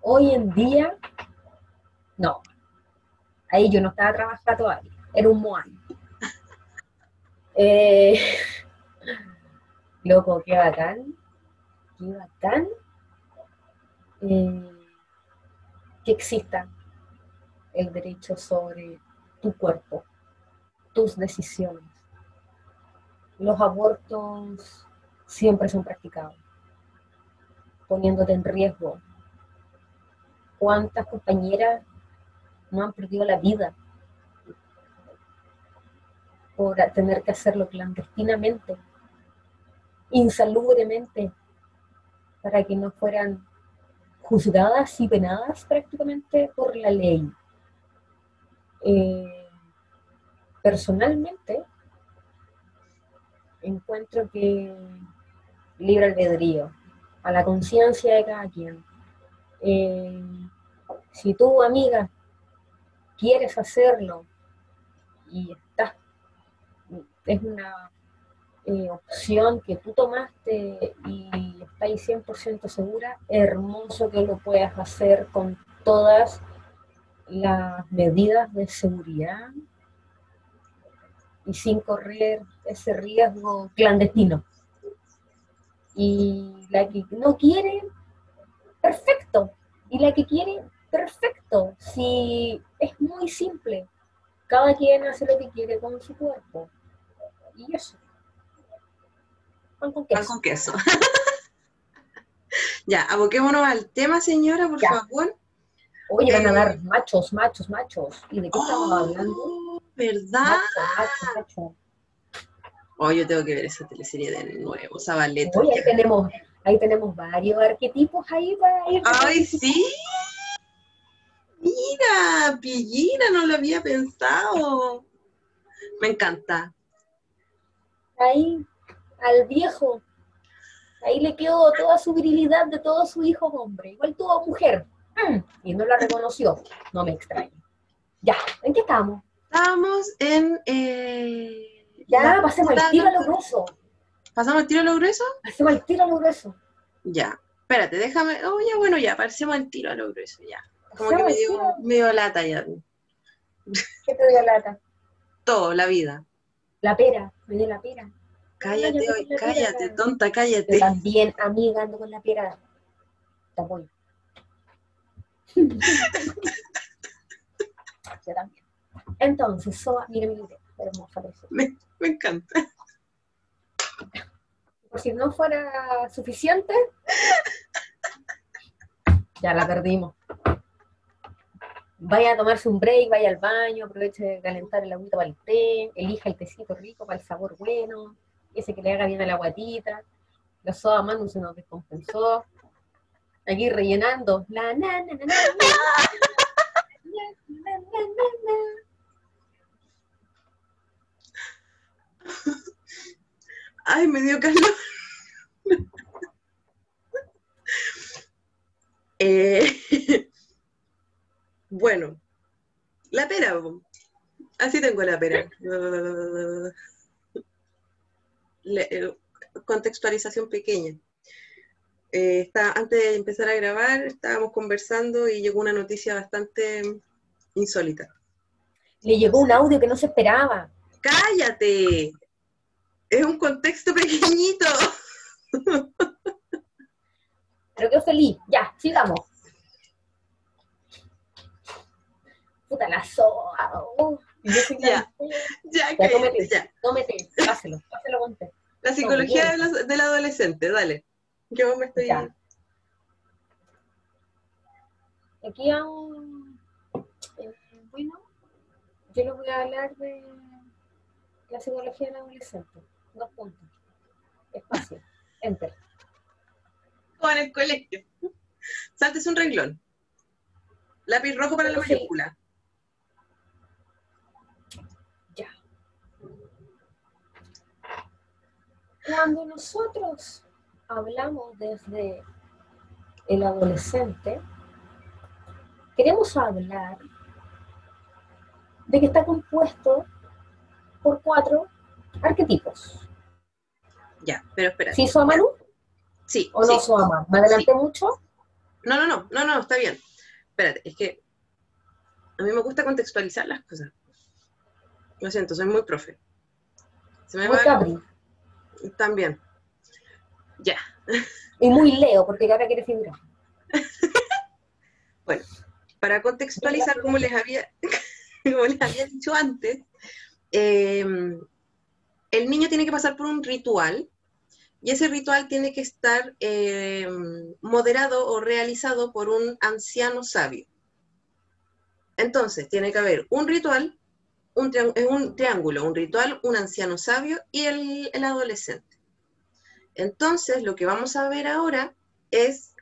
Hoy en día, no. Ahí yo no estaba trabajando todavía, era un moai. Eh, loco, qué bacán, qué bacán eh, que exista el derecho sobre tu cuerpo, tus decisiones. Los abortos siempre son practicados, poniéndote en riesgo. ¿Cuántas compañeras no han perdido la vida por tener que hacerlo clandestinamente, insalubremente, para que no fueran juzgadas y penadas prácticamente por la ley. Eh, personalmente, encuentro que libre albedrío, a la conciencia de cada quien. Eh, si tú, amiga, quieres hacerlo y estás, es una eh, opción que tú tomaste y estáis 100% segura, hermoso que lo puedas hacer con todas las medidas de seguridad y sin correr ese riesgo clandestino. Y la que no quiere, perfecto. Y la que quiere, perfecto. Si es muy simple, cada quien hace lo que quiere con su cuerpo. Y eso. Pan con Pan queso. con queso. ya, aboquémonos al tema, señora, por Ya. favor. Oye, van a dar machos, machos, machos. ¿Y de qué estamos hablando? Oh, ¿verdad? Macho, macho, macho. Oh, yo tengo que ver esa teleserie de nuevo, Zabaleta. Oye, ahí tenemos, ahí tenemos varios arquetipos ahí para ir. ¡Ay, sí! Mira, pillina, no lo había pensado. Me encanta. Ahí, al viejo. Ahí le quedó toda su virilidad de todos sus hijos hombre. Igual tuvo mujer. Mm, y no la reconoció. No me extraña. Ya, ¿en qué estamos? Estamos en. eh, Ya, pasemos al tiro a lo grueso. ¿Pasamos el tiro a lo grueso? Pasemos al tiro a lo grueso. Ya. Espérate, déjame. Oh, ya, bueno, ya, parecemos el tiro a lo grueso, ya. Como que Pasemos me el dio, me dio lata ya. ¿Qué te dio lata? Todo, la vida. La pera, me dio la pera. Cállate yo hoy, cállate, tonta, Yo cállate. también, amiga, ando con la pera. Te apoyo. Yo también. Entonces, Soa, mira mi libreta, hermosa preciosa. Me encanta. Por si no fuera suficiente, ya la perdimos. Vaya a tomarse un break, vaya al baño, aproveche de calentar el agüita para el té, elija el tecito rico para el sabor bueno, ese que le haga bien a la guatita. La soda Manu se nos descompensó. Aquí rellenando. La, na. Ay, me dio calor. Eh, bueno, la pera. Así tengo la pera. Eh, contextualización pequeña. Eh, está, antes de empezar a grabar, estábamos conversando y llegó una noticia bastante insólita. Le llegó un audio que no se esperaba. ¡Cállate! Es un contexto pequeñito. Pero quedó feliz. Ya, sigamos. Puta la soa. oh. Ya. Ya, Ya, cállate, tómate. ya. Tómete, páselo, páselo con té. La psicología bien. de la- del adolescente, dale. Yo me estoy. Ya. Aquí aún, eh, bueno, yo les voy a hablar de la psicología del adolescente. Dos puntos. Espacio. Enter. Como en el colegio. Saltes un renglón. Lápiz rojo para la Sí. mayúscula. Ya. Cuando nosotros hablamos desde el adolescente, queremos hablar de que está compuesto por cuatro arquetipos. Ya, pero espera. ¿Sí, Soamaru? Sí, ¿O no, sí. Soama? ¿Me adelanté mucho? No, no, no, no, no, está bien. Espérate, es que a mí me gusta contextualizar las cosas. Lo siento, soy muy profe. Se me Muy va Capri. también. Ya. Y muy Leo, porque ahora quiere figurar. Para contextualizar, como les había, como les había dicho antes, eh, el niño tiene que pasar por un ritual y ese ritual tiene que estar eh, moderado o realizado por un anciano sabio. Entonces, tiene que haber un ritual, un, es un triángulo, un ritual, un anciano sabio y el, el adolescente. Entonces, lo que vamos a ver ahora es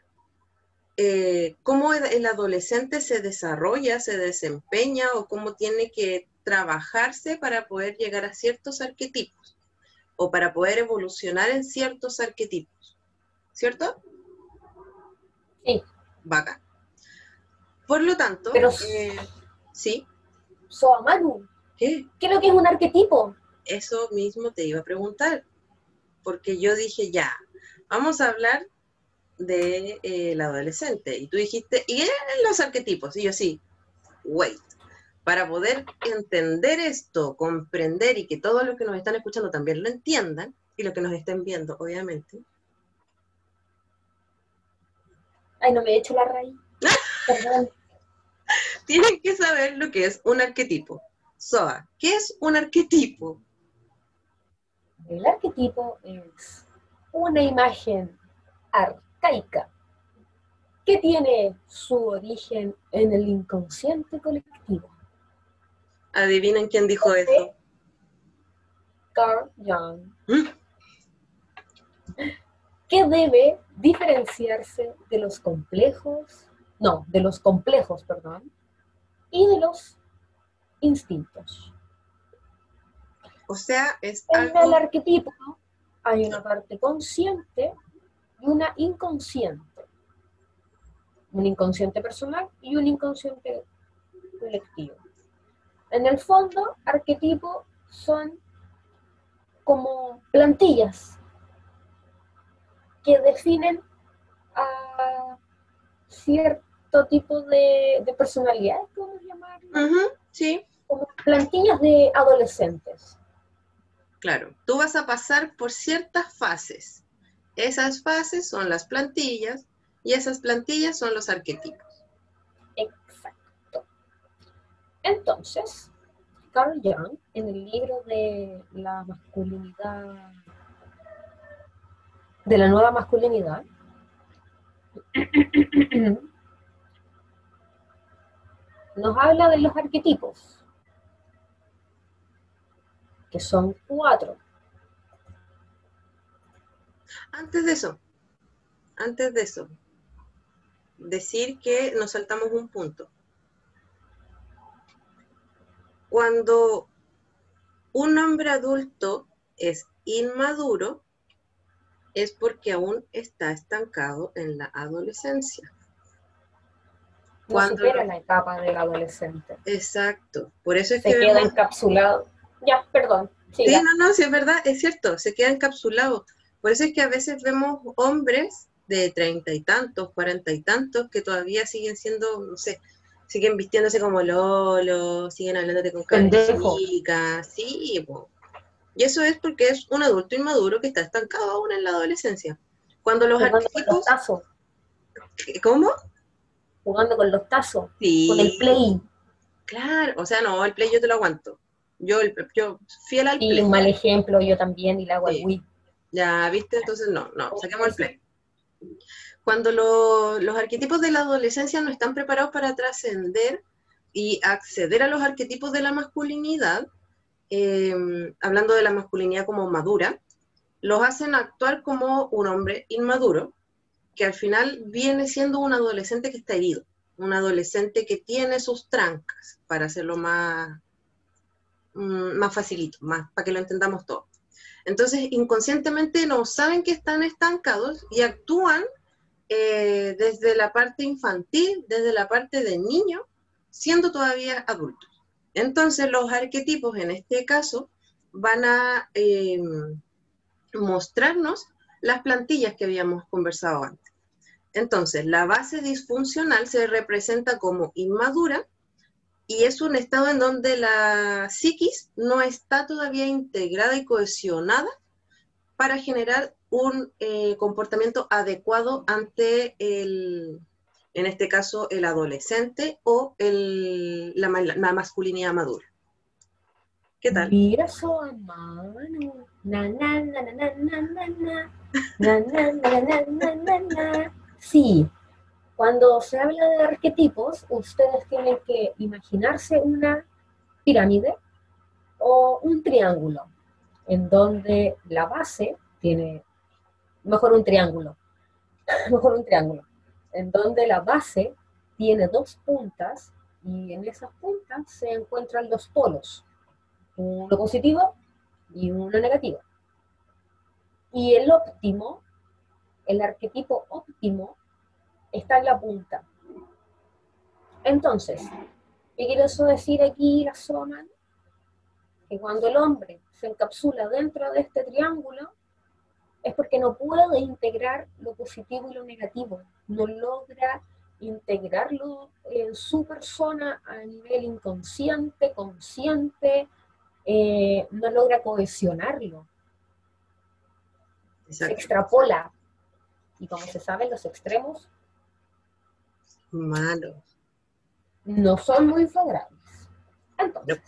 eh, cómo el- adolescente se desarrolla, se desempeña o cómo tiene que trabajarse para poder llegar a ciertos arquetipos o para poder evolucionar en ciertos arquetipos. ¿Cierto? Sí. Vaca. Por lo tanto, Pero- eh, sí, Soamaru, ¿qué? ¿qué es lo que es un arquetipo? Eso mismo te iba a preguntar, porque yo dije, ya, vamos a hablar del de, el adolescente. Y tú dijiste, ¿y en los arquetipos? Y yo sí, wait. Para poder entender esto, comprender y que todos los que nos están escuchando también lo entiendan, y los que nos estén viendo, obviamente, Ay, no me he hecho la raíz. Perdón. tienen que saber lo que es un arquetipo. Soa, ¿qué es un arquetipo? El arquetipo es una imagen arcaica que tiene su origen en el inconsciente colectivo. Adivinen quién dijo eso. Carl Jung, ¿Mm? que debe diferenciarse de los complejos, no, de los complejos, perdón, y de los instintos. O sea, es En el arquetipo hay una parte consciente y una inconsciente. Un inconsciente personal y un inconsciente colectivo. En el fondo, arquetipo son como plantillas que definen a cierto tipo de, de personalidad, podemos llamarlo, Ujú, sí, como plantillas de adolescentes. Claro. Tú vas a pasar por ciertas fases. Esas fases son las plantillas y esas plantillas son los arquetipos. Exacto. Entonces, Carl Jung, en el libro de la masculinidad, de la nueva masculinidad, nos habla de los arquetipos, que son cuatro. Antes de eso, antes de eso, decir que nos saltamos un punto. Cuando un hombre adulto es inmaduro, es porque aún está estancado en la adolescencia. No Cuando supera la etapa del adolescente. Exacto. Por eso es Se que queda vemos- encapsulado. Ya, perdón. Sí, siga. no, no, sí es verdad, es cierto, se queda encapsulado. Por eso es que a veces vemos hombres de treinta y tantos, cuarenta y tantos, que todavía siguen siendo, no sé, siguen vistiéndose como Lolo, siguen hablándote con cara de Pendejo. chica, sí, po. Y eso es porque es un adulto inmaduro que está estancado aún en la adolescencia. Cuando los Jugando con los arquetipos, tazos. ¿cómo? Jugando con los tazos. Sí, Con el play. claro, o sea, no, el play yo te lo aguanto. Yo, yo fiel al Y play. un mal ejemplo, yo también, y la hago al Sí. Wii. Ya, ¿viste? Entonces no, no, saquemos el play. Cuando lo- los arquetipos de la adolescencia no están preparados para trascender y acceder a los arquetipos de la masculinidad, eh, hablando de la masculinidad como madura, los hacen actuar como un hombre inmaduro, que al final viene siendo un adolescente que está herido, un adolescente que tiene sus trancas, para hacerlo más, más facilito, más, para que lo entendamos todo. Entonces, inconscientemente no saben que están estancados y actúan eh, desde la parte infantil, desde la parte de niño, siendo todavía adultos. Entonces, los arquetipos en este caso van a eh, mostrarnos las plantillas que habíamos conversado antes. Entonces, la base disfuncional se representa como inmadura y es un estado en donde la psiquis no está todavía integrada y cohesionada para generar un eh, comportamiento adecuado ante el, en este caso, el adolescente o el- la, la masculinidad madura. ¿Qué tal? Mira su. Sí, cuando se habla de arquetipos, ustedes tienen que imaginarse una pirámide o un triángulo, en donde la base tiene, mejor un triángulo, mejor un triángulo, en donde la base tiene dos puntas y en esas puntas se encuentran los polos uno positivo y uno negativo. Y el óptimo, el arquetipo óptimo, está en la punta. Entonces, ¿qué quiero eso decir aquí, la zona? Que cuando el hombre se encapsula dentro de este triángulo, es porque no puede integrar lo positivo y lo negativo, no logra integrarlo en su persona a nivel inconsciente, consciente, eh, no logra cohesionarlo, se extrapola. Y como se sabe, los extremos Malo. no son muy favorables. Entonces,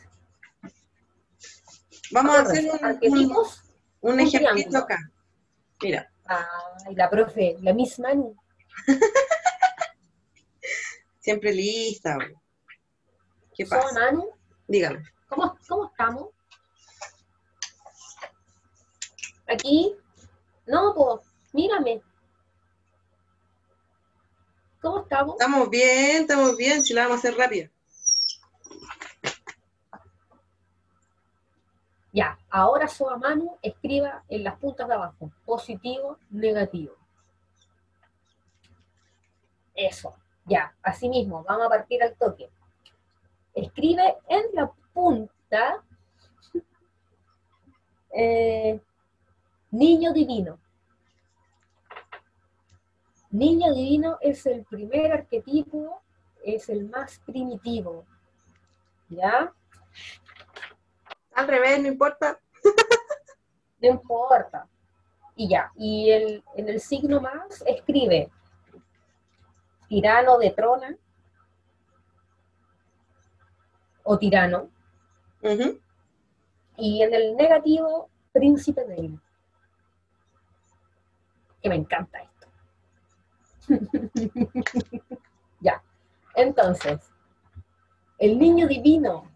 Vamos a hacer un, un, ejemplito acá. Mira, Ay, la profe, la misma Manu. siempre lista. ¿Qué pasa? Manu, Dígame. ¿cómo, ¿cómo estamos? Aquí, no, pues, mírame. ¿Cómo estamos? Estamos bien, estamos bien, si la vamos a hacer rápido. Ya, ahora Soa Manu escriba en las puntas de abajo, positivo, negativo. Eso, ya, así mismo, vamos a partir al toque. Escribe en la punta eh, niño divino. Niño divino es el primer arquetipo, es el más primitivo. ¿Ya? Al revés, no importa. No importa. Y ya. Y el, en el signo más escribe tirano de trona o tirano. Y en el negativo, príncipe de. Que me encanta esto. ya. Entonces, el niño divino.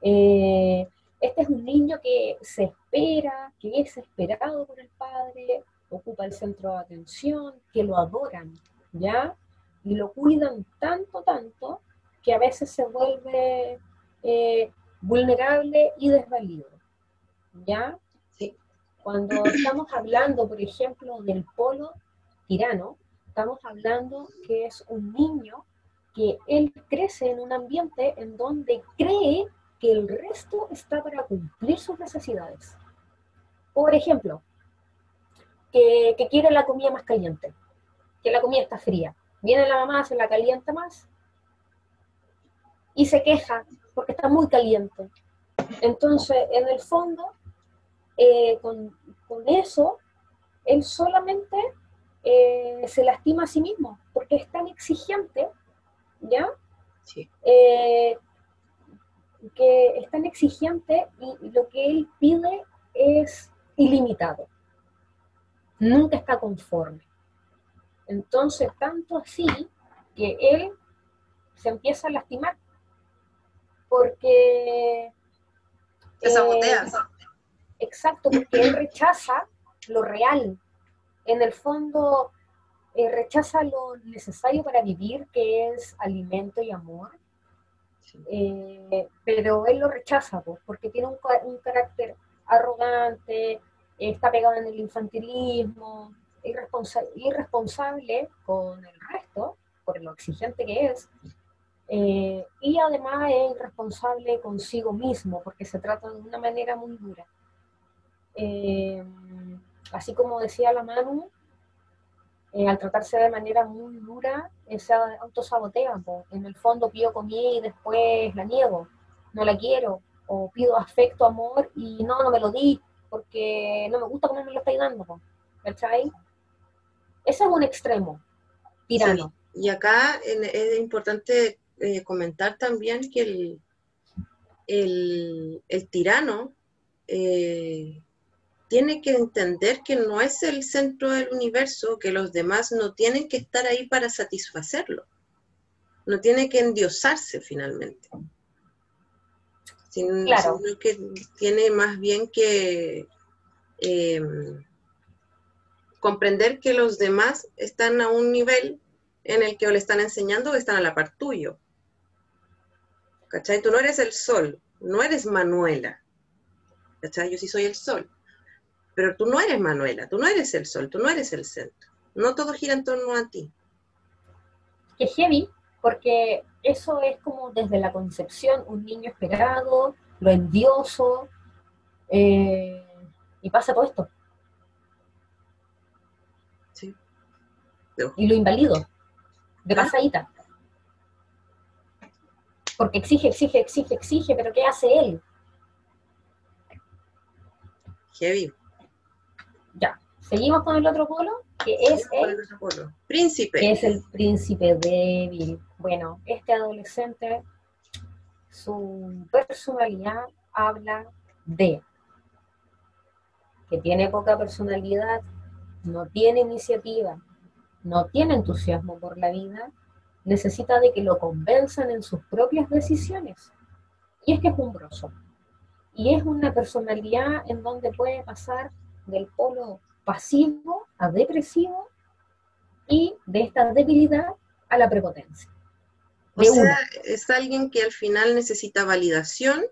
eh, este es un niño que se espera, que es esperado por el padre, ocupa el centro de atención, que lo adoran, ¿ya? Y lo cuidan tanto, tanto, que a veces se vuelve eh, vulnerable y desvalido, ¿ya? Sí. Cuando estamos hablando, por ejemplo, del polo tirano, estamos hablando que es un niño que él crece en un ambiente en donde cree que el resto está para cumplir sus necesidades. Por ejemplo, que, quiere la comida más caliente, que la comida está fría. Viene la mamá, se la calienta más y se queja porque está muy caliente. Entonces, en el fondo, eh, con eso, él solamente eh, se lastima a sí mismo porque es tan exigente, ¿ya? Sí. Eh, que es tan exigente y lo que él pide es ilimitado. Nunca está conforme. Entonces, tanto así que él se empieza a lastimar porque... Se sabotea. eh, exacto, porque él rechaza lo real. En el fondo, eh, rechaza lo necesario para vivir, que es alimento y amor. Sí. Eh, pero él lo rechaza pues, porque tiene un, ca- un carácter arrogante, está pegado en el infantilismo, irresponsa- irresponsable con el resto, por lo exigente que es, eh, y además es irresponsable consigo mismo, porque se trata de una manera muy dura. Eh, así como decía la Manu, eh, al tratarse de manera muy dura, se autosabotea. po. En el fondo pido comida y después la niego, no la quiero, o pido afecto, amor y no, no me lo di, porque no me gusta cómo me lo estáis dando. po. ¿Cachai? Ese es un extremo, tirano. Y acá es importante eh, comentar también que el, el, el tirano eh, tiene que entender que no es el centro del universo, que los demás no tienen que estar ahí para satisfacerlo. No tiene que endiosarse finalmente. Claro. Sino que tiene más bien que eh, comprender que los demás están a un nivel en el que o le están enseñando o están a la par tuyo. ¿Cachai? Tú no eres el sol, no eres Manuela. ¿Cachai? Yo sí soy el sol. Pero tú no eres Manuela, tú no eres el sol, tú no eres el centro. No todo gira en torno a ti. que heavy, porque eso es como desde la concepción, un niño esperado, lo endioso, eh, y pasa todo esto, ¿sí? y lo invalido, de Ah. pasadita. Porque exige, exige, exige, exige, pero ¿qué hace él? Heavy. Seguimos con el otro polo, que es el, el polo. Príncipe. que es el príncipe débil. Bueno, este adolescente, su personalidad habla de que tiene poca personalidad, no tiene iniciativa, no tiene entusiasmo por la vida, necesita de que lo convenzan en sus propias decisiones. Y es que es umbroso. Y es una personalidad en donde puede pasar del polo pasivo a depresivo y de esta debilidad a la prepotencia. O sea, una. es alguien que al final necesita validación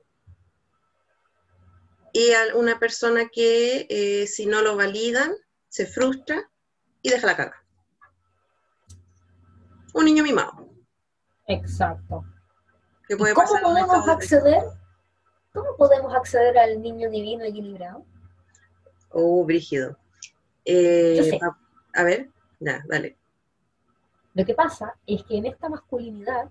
y a una persona que eh, si no lo validan, se frustra y deja la caga. Un niño mimado. Exacto. Que ¿Y puede cómo pasar podemos acceder? ¿Cómo podemos acceder al niño divino equilibrado? Oh, brígido. Eh, Yo sé. a, ver, Ya, dale. Lo que pasa es que en esta masculinidad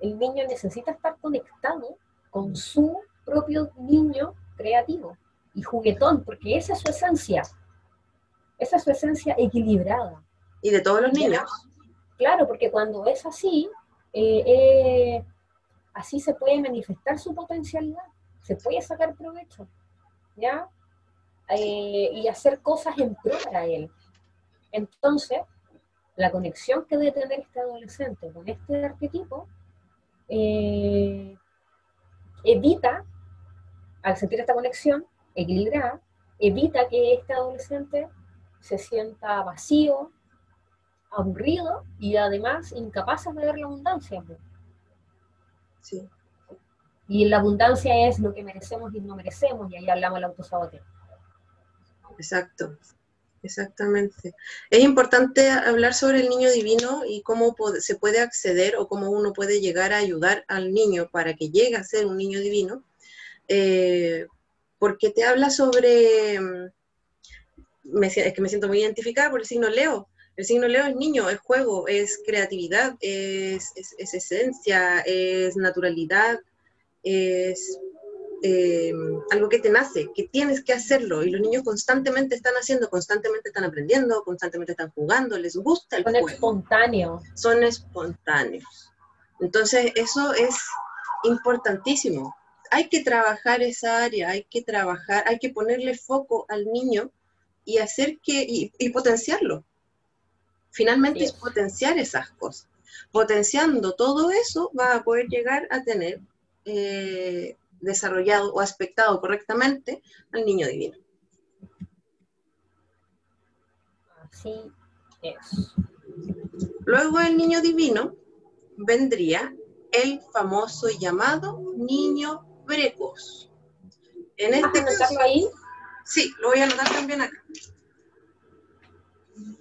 el niño necesita estar conectado con su propio niño creativo y juguetón, porque esa es su esencia. Esa es su esencia equilibrada. ¿Y de todos los niños? Claro, porque cuando es así, eh, eh, así se puede manifestar su potencialidad, se puede sacar provecho, ¿ya? Eh, y hacer cosas en pro para él. Entonces, la conexión que debe tener este adolescente con este arquetipo evita, al sentir esta conexión equilibrada, evita que este adolescente se sienta vacío, aburrido y además incapaz de ver la abundancia. Sí. Y la abundancia es lo que merecemos y no merecemos, y ahí hablamos del autosaboteo. Exacto, exactamente. Es importante hablar sobre el niño divino y cómo se puede acceder o cómo uno puede llegar a ayudar al niño para que llegue a ser un niño divino, eh, porque te habla sobre, mm, es que me siento muy identificada por el signo Leo, el signo Leo es niño, es juego, es creatividad, es, esencia, es naturalidad, es eh, algo que te nace, que tienes que hacerlo. Y los niños constantemente están haciendo, constantemente están aprendiendo, constantemente están jugando, les gusta el Son juego. Son espontáneos. Son espontáneos. Entonces, eso es importantísimo. Hay que trabajar esa área, hay que trabajar, hay que ponerle foco al niño y hacer que, y potenciarlo Finalmente es potenciar esas cosas. Potenciando todo eso, va a poder llegar a tener eh, desarrollado o aspectado correctamente al niño divino. Así es. Luego del niño divino vendría el famoso llamado niño precoz. En este caso, ahí? Sí, lo voy a anotar también acá.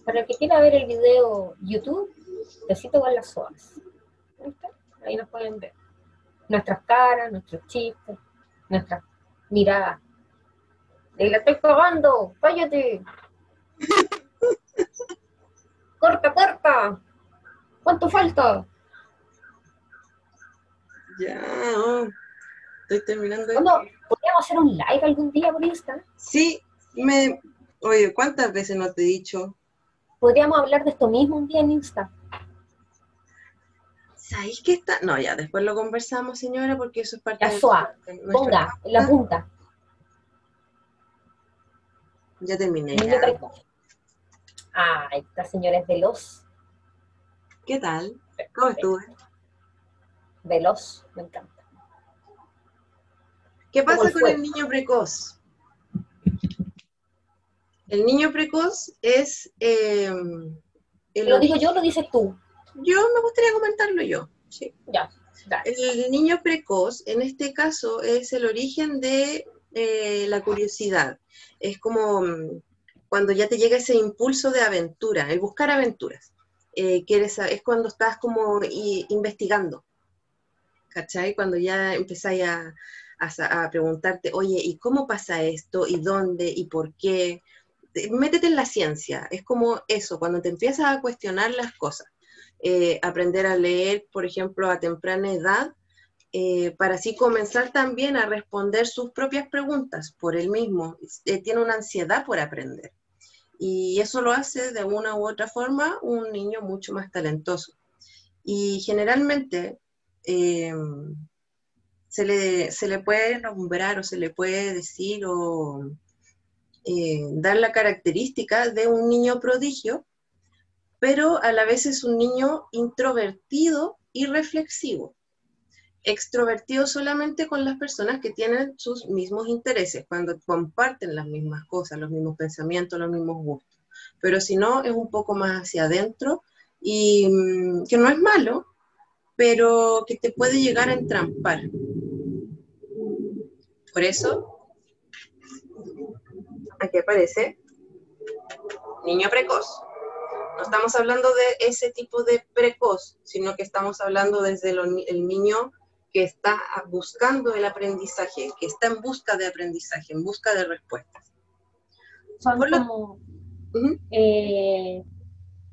Para el que quiera ver el video YouTube, besito con las soas. Ahí nos pueden ver. Nuestras caras, nuestros chistes, nuestras miradas. Y la estoy cagando, cállate. corta, corta. ¿Cuánto falta? Ya, estoy terminando. ¿Podríamos hacer un live algún día por Insta? Sí, me. Oye, ¿cuántas veces no te he dicho? podríamos hablar de esto mismo un día en Insta. ¿Sabéis que está? No, ya, después lo conversamos, señora, porque eso es parte de, ponga, en la punta. Ya terminé. Ah, esta señora es veloz. ¿Qué tal? ¿Cómo estuve? Veloz, me encanta. ¿Qué pasa con el niño precoz? El niño precoz es... Eh, ¿Lo digo yo o lo dices tú? Yo me gustaría comentarlo yo. Sí. Ya. El niño precoz, en este caso, es el origen de eh, la curiosidad. Es como mm, cuando ya te llega ese impulso de aventura, el buscar aventuras. Eh, es cuando estás como investigando. ¿Cachai? Cuando ya empezáis a, a, preguntarte, oye, ¿y cómo pasa esto? ¿Y dónde? ¿Y por qué? métete en la ciencia, es como eso, cuando te empiezas a cuestionar las cosas, eh, aprender a leer, por ejemplo, a temprana edad, eh, para así comenzar también a responder sus propias preguntas por él mismo, eh, tiene una ansiedad por aprender. Y eso lo hace de una u otra forma un niño mucho más talentoso. Y generalmente se le, se le puede nombrar o se le puede decir o dar la característica de un niño prodigio, pero a la vez es un niño introvertido y reflexivo. Extrovertido solamente con las personas que tienen sus mismos intereses, cuando comparten las mismas cosas, los mismos pensamientos, los mismos gustos. Pero si no, es un poco más hacia adentro y mm, que no es malo, pero que te puede llegar a entrampar. Por eso aquí aparece niño precoz. No estamos hablando de ese tipo de precoz, sino que estamos hablando desde el niño que está buscando el aprendizaje, que está en busca de aprendizaje, en busca de respuestas. Son como, eh,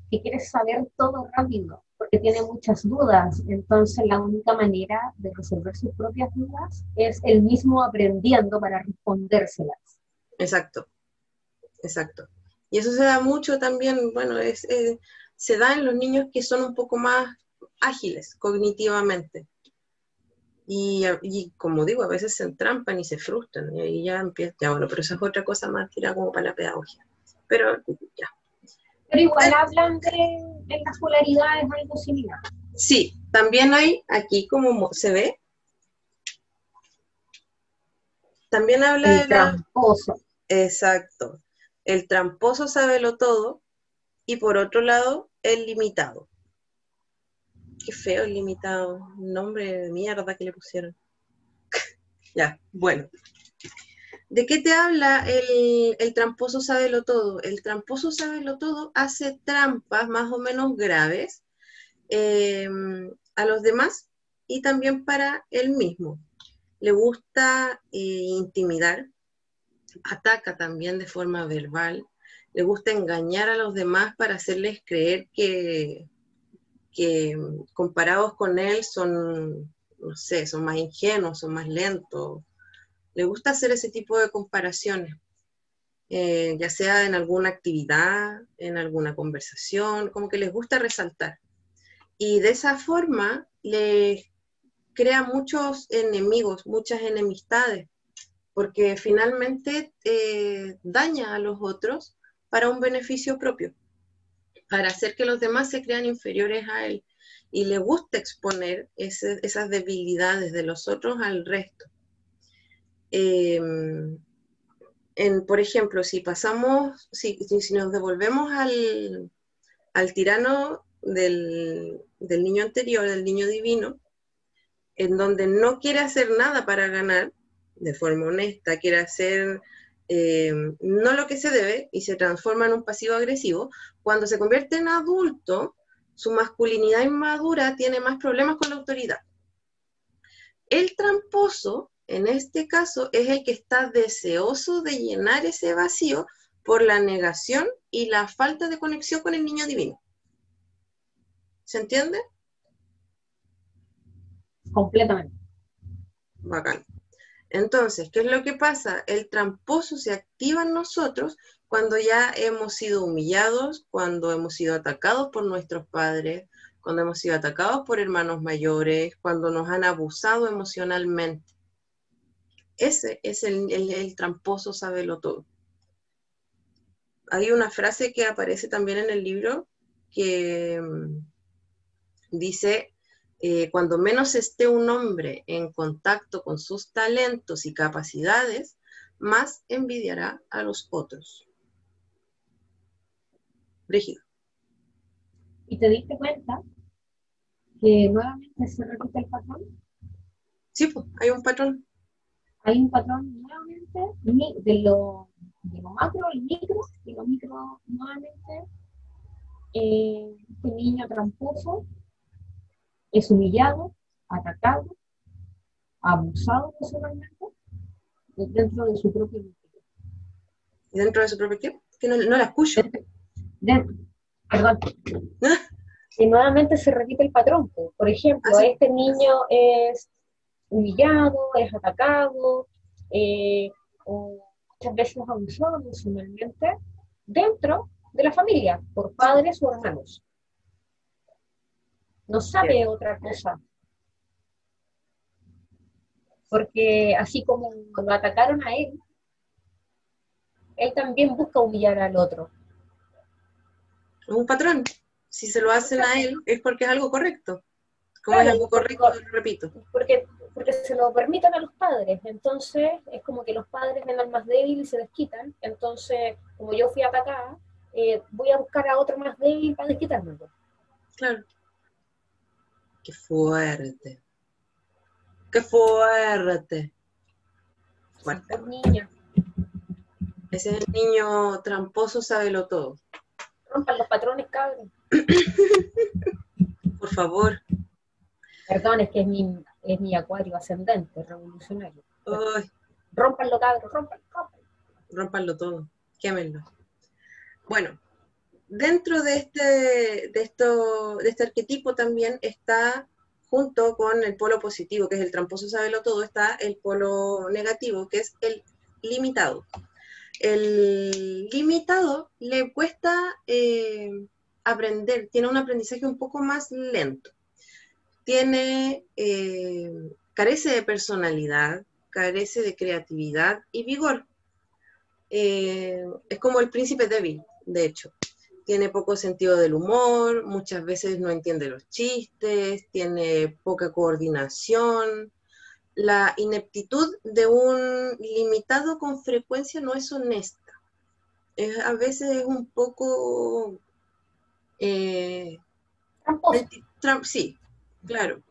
que quiere saber todo rápido, porque tiene muchas dudas. Entonces la única manera de resolver sus propias dudas es el mismo aprendiendo para respondérselas. Exacto, exacto. Y eso se da mucho también, bueno, es, eh, se da en los niños que son un poco más ágiles cognitivamente. Y, y, como digo, a veces se entrampan y se frustran, y ahí ya empieza, ya bueno, pero eso es otra cosa más tirada como para la pedagogía. Pero ya. Pero igual hablan de, de las polaridades algo similar. Sí, también hay aquí como se ve, también habla El de la... tramposo. Exacto. El tramposo lo todo y por otro lado, el limitado. Qué feo el limitado. Nombre de mierda que le pusieron. ya, bueno. ¿De qué te habla el, el tramposo sábelo todo? El tramposo sábelo todo hace trampas más o menos graves eh, a los demás y también para él mismo. Le gusta eh, intimidar, ataca también de forma verbal, le gusta engañar a los demás para hacerles creer que, que comparados con él son, no sé, son más ingenuos, son más lentos. Le gusta hacer ese tipo de comparaciones, eh, ya sea en alguna actividad, en alguna conversación, como que les gusta resaltar. Y de esa forma les crea muchos enemigos, muchas enemistades, porque finalmente eh, daña a los otros para un beneficio propio, para hacer que los demás se crean inferiores a él. Y le gusta exponer esas debilidades de los otros al resto. En, por ejemplo, si pasamos, si, nos devolvemos al, al tirano del, del niño anterior, del niño divino, en donde no quiere hacer nada para ganar de forma honesta, quiere hacer eh, no lo que se debe y se transforma en un pasivo agresivo, cuando se convierte en adulto, su masculinidad inmadura tiene más problemas con la autoridad. El tramposo, en este caso, es el que está deseoso de llenar ese vacío por la negación y la falta de conexión con el niño divino. ¿Se entiende? Completamente. Bacán. Entonces, ¿qué es lo que pasa? El tramposo se activa en nosotros cuando ya hemos sido humillados, cuando hemos sido atacados por nuestros padres, cuando hemos sido atacados por hermanos mayores, cuando nos han abusado emocionalmente. Ese es el, tramposo sabelo todo. Hay una frase que aparece también en el libro que mm, dice, eh, cuando menos esté un hombre en contacto con sus talentos y capacidades, más envidiará a los otros. Brígido. ¿Y te diste cuenta que nuevamente se repite el patrón? Sí, pues, hay un patrón. Hay un patrón nuevamente ni- de lo, de lo macro al micro, y lo micro nuevamente. eh, este niño tramposo es humillado, atacado, abusado emocionalmente dentro de su propio núcleo. ¿Y dentro de su propio qué? Que no, no la escucho. Dentro- perdón. Y nuevamente se repite el patrón. Por ejemplo, Ah, sí. este niño es humillado, es atacado, eh, o muchas veces abusado emocionalmente dentro de la familia, por padres o hermanos. No sabe otra cosa. Porque así como lo atacaron a él, él también busca humillar al otro. Es un patrón. Si se lo hacen a él, es porque es algo correcto. Como Claro, es algo correcto, lo repito. porque, porque se lo permiten a los padres. Entonces, es como que los padres ven al más débil y se desquitan. Entonces, como yo fui atacada, eh, voy a buscar a otro más débil para desquitármelo. Claro. Qué fuerte. Qué fuerte. Fuerte. Niña, Ese es el niño tramposo, sábelo todo. rompan los patrones, cabrón. Por favor. Perdón, es que es mi, es mi acuario ascendente, revolucionario. Ay, Rompanlo, cabrón, rompanlo, rompanlo. rompanlo todo. Quémenlo. Bueno, dentro de este, de, este arquetipo también está, junto con el polo positivo, que es el tramposo sabelo todo, está el polo negativo, que es el limitado. El limitado le cuesta eh, aprender, tiene un aprendizaje un poco más lento. Tiene, eh, carece de personalidad, carece de creatividad y vigor. Eh, es como el príncipe débil, de hecho. Tiene poco sentido del humor, muchas veces no entiende los chistes, tiene poca coordinación. La ineptitud de un limitado con frecuencia no es honesta. a veces es un poco... Eh, sí, claro.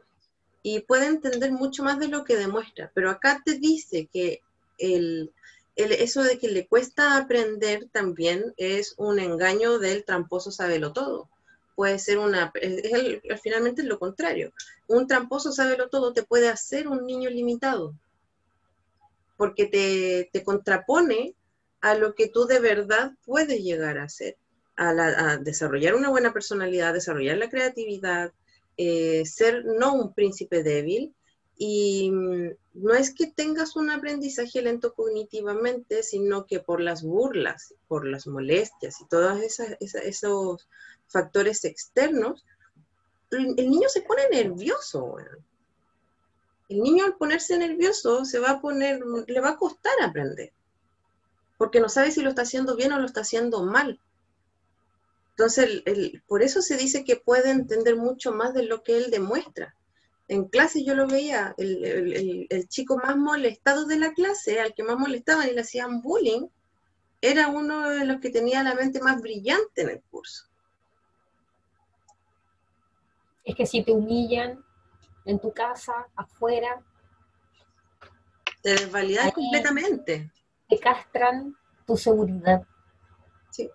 Y puede entender mucho más de lo que demuestra, pero acá te dice que el, eso de que le cuesta aprender también es un engaño del tramposo sabelo todo. Puede ser una, es finalmente es lo contrario. Un tramposo sabelo todo te puede hacer un niño limitado, porque te, te contrapone a lo que tú de verdad puedes llegar a ser, a, a desarrollar una buena personalidad, desarrollar la creatividad, eh, ser no un príncipe débil, y mm, no es que tengas un aprendizaje lento cognitivamente, sino que por las burlas, por las molestias y todos esos factores externos, el, niño se pone nervioso. El niño al ponerse nervioso se va a poner, le va a costar aprender, porque no sabe si lo está haciendo bien o lo está haciendo mal. Entonces, por eso se dice que puede entender mucho más de lo que él demuestra en clase yo lo veía, el, chico más molestado de la clase, al que más molestaban y le hacían bullying, era uno de los que tenía la mente más brillante en el curso. Es que si te humillan en tu casa, afuera, te desvalidan completamente. Te castran tu seguridad. Sí.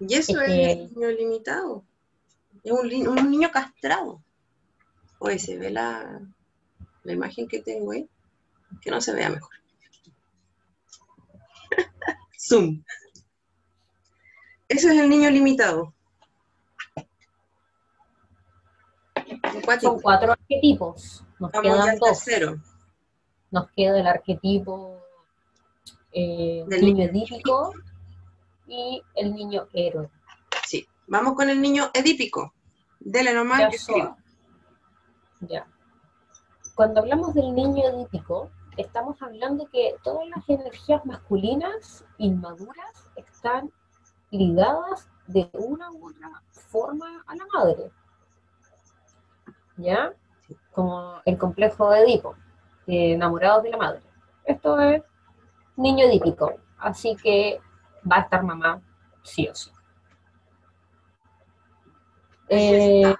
Y eso es, el niño limitado. Es un niño castrado. Oye, se ve la, la imagen que tengo ahí, que no se vea mejor. Zoom. Ese es el niño limitado. Son cuatro arquetipos. Nos quedan dos. Nos queda el arquetipo eh, del niño edípico y el niño héroe. Sí, vamos con el niño edípico. Dele nomás que ya. Cuando hablamos del niño edípico, estamos hablando que todas las energías masculinas inmaduras están ligadas de una u otra forma a la madre. ¿Ya? Como el complejo de Edipo, enamorados de la madre. Esto es niño edípico, así que va a estar mamá sí o sí. Eh,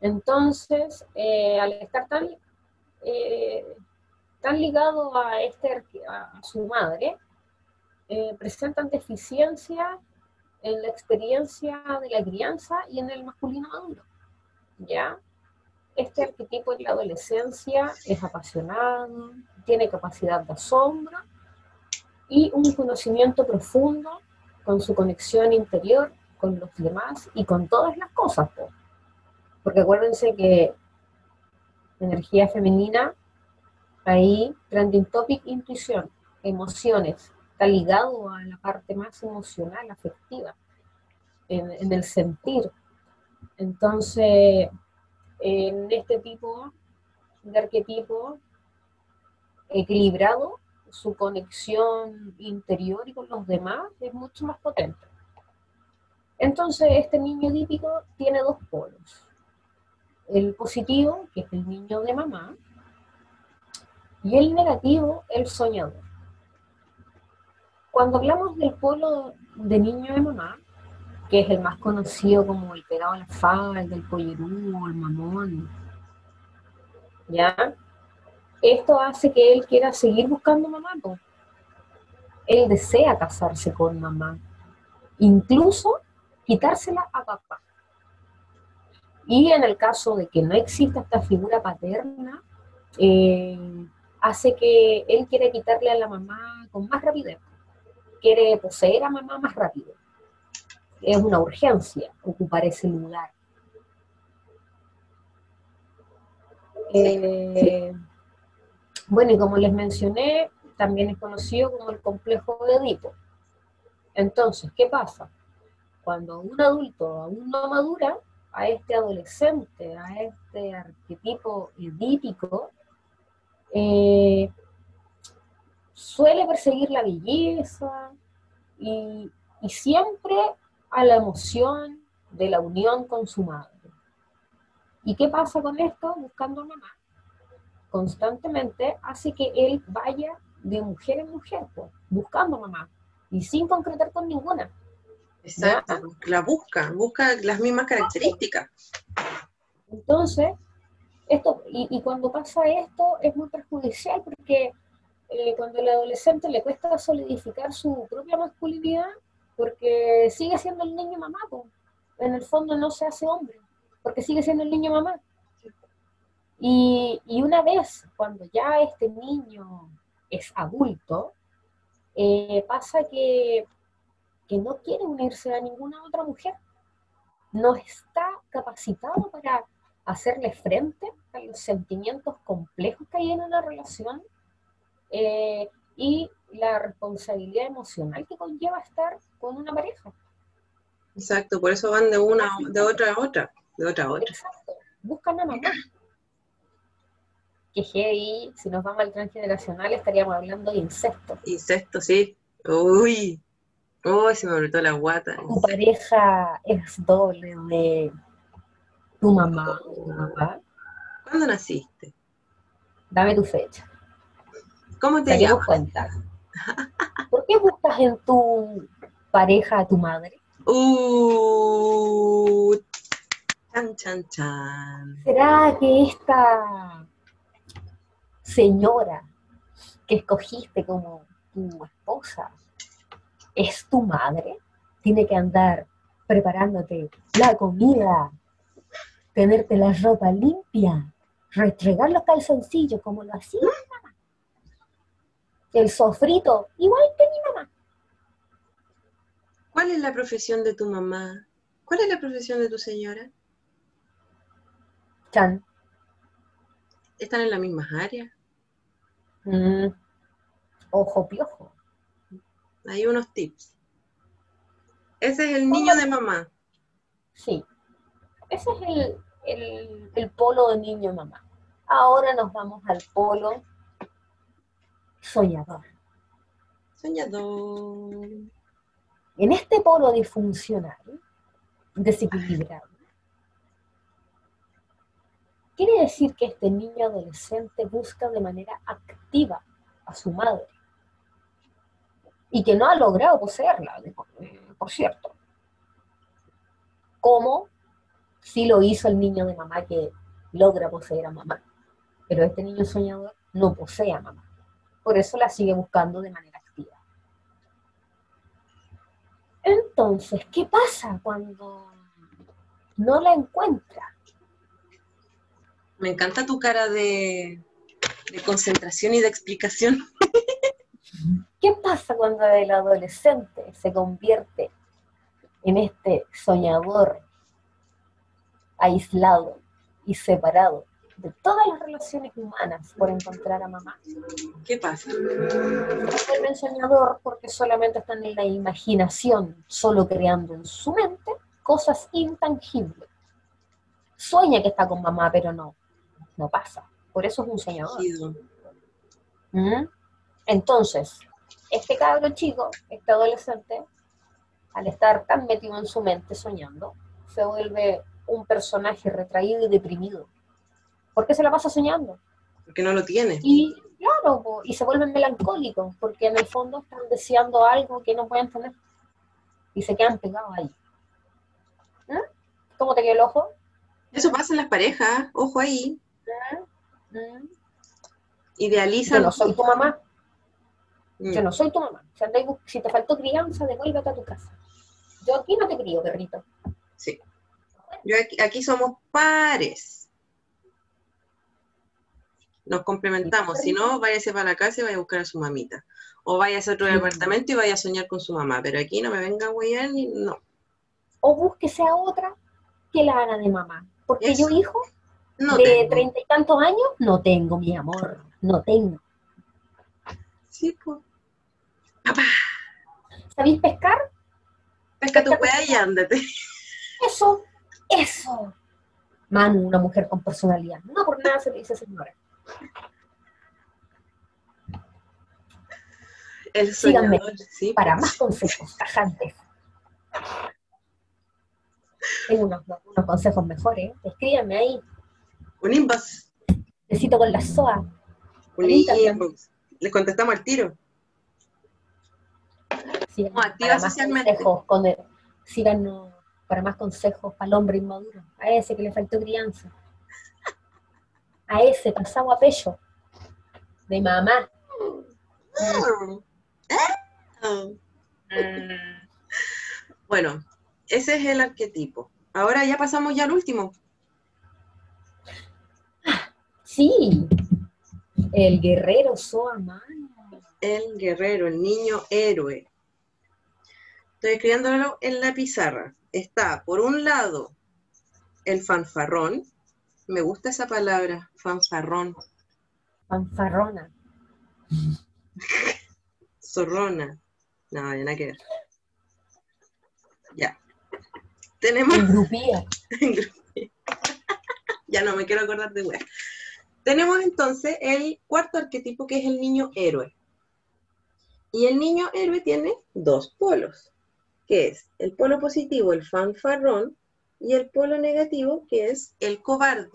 entonces, eh, al estar tan, eh, tan ligado a, este, a su madre, eh, presentan deficiencia en la experiencia de la crianza y en el masculino maduro. ¿Ya? Este arquetipo en la adolescencia es apasionado, tiene capacidad de asombro y un conocimiento profundo con su conexión interior con los demás y con todas las cosas. Porque acuérdense que energía femenina, ahí, trending topic, intuición, emociones, está ligado a la parte más emocional, afectiva, en, el sentir. Entonces, en este tipo de arquetipo equilibrado, su conexión interior y con los demás es mucho más potente. Entonces, este niño típico tiene dos polos el positivo, que es el niño de mamá, y el negativo, el soñador. Cuando hablamos del polo de niño de mamá, que es el más conocido como el pegado a la falda, el pollerú, el mamón, ¿ya? Esto hace que él quiera seguir buscando mamá, Él desea casarse con mamá, incluso quitársela a papá. Y en el caso de que no exista esta figura paterna, eh, hace que él quiera quitarle a la mamá con más rapidez. quiere poseer a mamá más rápido. Es una urgencia ocupar ese lugar. Eh, bueno, y como les mencioné, también es conocido como el complejo de Edipo. Entonces, ¿qué pasa? Cuando un adulto aún no madura, a este adolescente, a este arquetipo edípico, eh, suele perseguir la belleza y, siempre a la emoción de la unión con su madre. ¿Y qué pasa con esto? Buscando a mamá. Constantemente hace que él vaya de mujer en mujer, buscando a mamá y sin concretar con ninguna. Exacto, la busca, busca las mismas características. Entonces, esto, y, cuando pasa esto es muy perjudicial porque eh, cuando al adolescente le cuesta solidificar su propia masculinidad, porque sigue siendo el niño mamá, en el fondo no se hace hombre, porque sigue siendo el niño mamá. Y, y una vez, cuando ya este niño es adulto, eh, pasa que, que no quiere unirse a ninguna otra mujer. No está capacitado para hacerle frente a los sentimientos complejos que hay en una relación eh, y la responsabilidad emocional que conlleva estar con una pareja. Exacto, por eso van de una, de otra a otra, de otra a otra. Exacto, buscan a mamá. Que heavy, si nos vamos al transgeneracional estaríamos hablando de incesto. Incesto, sí. Uy, uy, se me apretó la guata. Tu pareja es doble de tu mamá tu papá. ¿Cuándo naciste? Dame tu fecha. ¿Cómo te llamas? cuenta. ¿Por qué buscas en tu pareja a tu madre? Uh, chan, chan, chan. ¿Será que esta señora que escogiste como tu esposa es tu madre? Tiene que andar preparándote la comida, tenerte la ropa limpia, restregar los calzoncillos como lo hacía el sofrito, igual que mi mamá. ¿Cuál es la profesión de tu mamá? ¿Cuál es la profesión de tu señora? Chan. ¿Están en las mismas áreas? Mm. Ojo piojo. Hay unos tips. Ese es el niño de mamá. Sí. Ese es el, el, el polo de niño mamá. Ahora nos vamos al polo soñador. Soñador. En este polo disfuncional, desequilibrado, quiere decir que este niño adolescente busca de manera activa a su madre y que no ha logrado poseerla, por cierto. Como si lo hizo el niño de mamá que logra poseer a mamá. Pero este niño soñador no posee a mamá por eso la sigue buscando de manera activa. Entonces, ¿qué pasa cuando no la encuentra? Me encanta tu cara de, concentración y de explicación. ¿Qué pasa cuando el adolescente se convierte en este soñador aislado y separado de todas las relaciones humanas por encontrar a mamá. ¿Qué pasa? El enseñador porque solamente está en la imaginación, solo creando en su mente cosas intangibles. Sueña que está con mamá, pero no, no pasa. Por eso es un soñador. ¿Mm? Entonces, este cabro chico, este adolescente, al estar tan metido en su mente soñando, se vuelve un personaje retraído y deprimido ¿Por qué se la pasa soñando? Porque no lo tiene. Y claro, y se vuelven melancólicos, porque en el fondo están deseando algo que no pueden tener. Y se quedan pegados ahí. ¿Mm? ¿Cómo te queda el ojo? Eso pasa en las parejas, ojo ahí. ¿Mm? ¿Mm? Idealizan. Yo no soy tu mamá. Yo no soy tu mamá. Si te faltó crianza, devuélvete a tu casa. Yo aquí no te crío, perrito. Sí. Yo aquí somos pares. Nos complementamos. Si no, váyase para la casa y vaya a buscar a su mamita. O vaya a otro departamento y vaya a soñar con su mamá. Pero aquí no me venga a huear ni no. O búsquese a otra que la haga de mamá. Porque yo, hijo, de treinta y tantos años, no tengo, mi amor. No tengo. Sí, pues. Papá. ¿Sabéis pescar? Pesca tu pea y ándate. Eso, eso. Manu, una mujer con personalidad. No por nada se le dice señora. El Síganme sí, para más consejos tajantes. Tengo unos, consejos mejores. Escríbanme ahí. Un inbox. Necesito con la SOA. Un inbox. Les contestamos al tiro. Para más consejos, con síganos para más consejos para el hombre inmaduro, a ese que le faltó crianza, a ese pasado a pecho, de mamá. Bueno, ese es el arquetipo. Ahora ya pasamos ya al último. Sí, el guerrero Soa El guerrero, el niño héroe. Estoy escribiéndolo en la pizarra. Está, por un lado, el fanfarrón. Me gusta esa palabra, fanfarrón. Fanfarrona. Zorrona. No, ya nada que ver. Ya. Tenemos. ya no me quiero acordar de web. Tenemos entonces el cuarto arquetipo que es el niño héroe. Y el niño héroe tiene dos polos que es el polo positivo, el fanfarrón, y el polo negativo, que es el cobarde.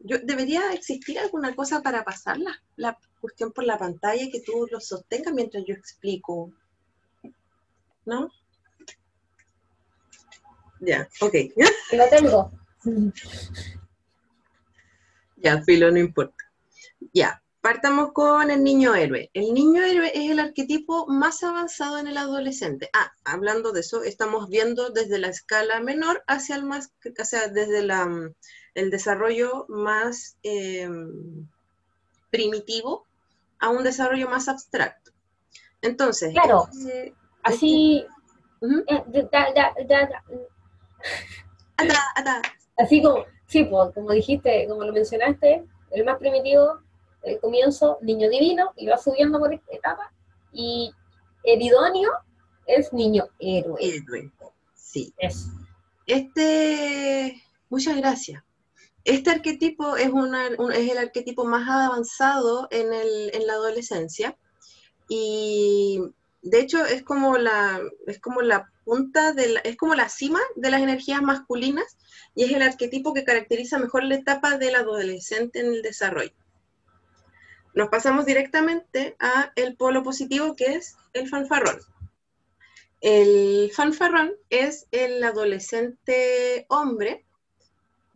Yo, ¿Debería existir alguna cosa para pasar la, cuestión por la pantalla que tú lo sostengas mientras yo explico? ¿No? Ya, ok. Lo tengo. Ya, filo, no importa. Ya, Partamos con el niño héroe. El niño héroe es el arquetipo más avanzado en el adolescente. Ah, hablando de eso, estamos viendo desde la escala menor hacia el más, o sea, desde la, el desarrollo más em, primitivo a un desarrollo más abstracto. Entonces, claro, así, así como, sí, como dijiste, como lo mencionaste, el más primitivo el comienzo niño divino y va subiendo por esta etapa. Y el idóneo es niño héroe. Héroe, sí. Este, muchas gracias. Este arquetipo es, es el arquetipo más avanzado en, en, la adolescencia y de hecho es como la, es como la punta, de es como la cima de las energías masculinas y es el arquetipo que caracteriza mejor la etapa del adolescente en el desarrollo nos pasamos directamente a el polo positivo que es el fanfarrón. El fanfarrón es el adolescente hombre,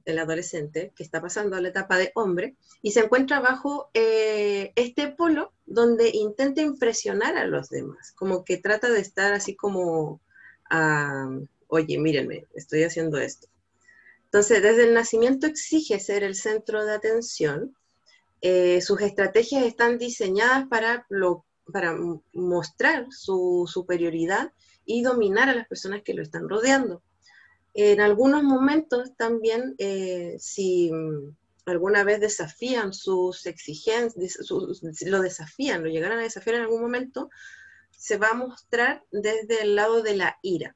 el adolescente que está pasando la etapa de hombre y se encuentra bajo eh, este polo donde intenta impresionar a los demás, como que trata de estar así como, oye, mírenme, estoy haciendo esto. Entonces, desde el nacimiento exige ser el centro de atención eh, sus estrategias están diseñadas para, para mostrar su superioridad y dominar a las personas que lo están rodeando. En algunos momentos también, eh, si alguna vez desafían sus exigencias, lo desafían, lo llegaran a desafiar en algún momento, se va a mostrar desde el lado de la ira.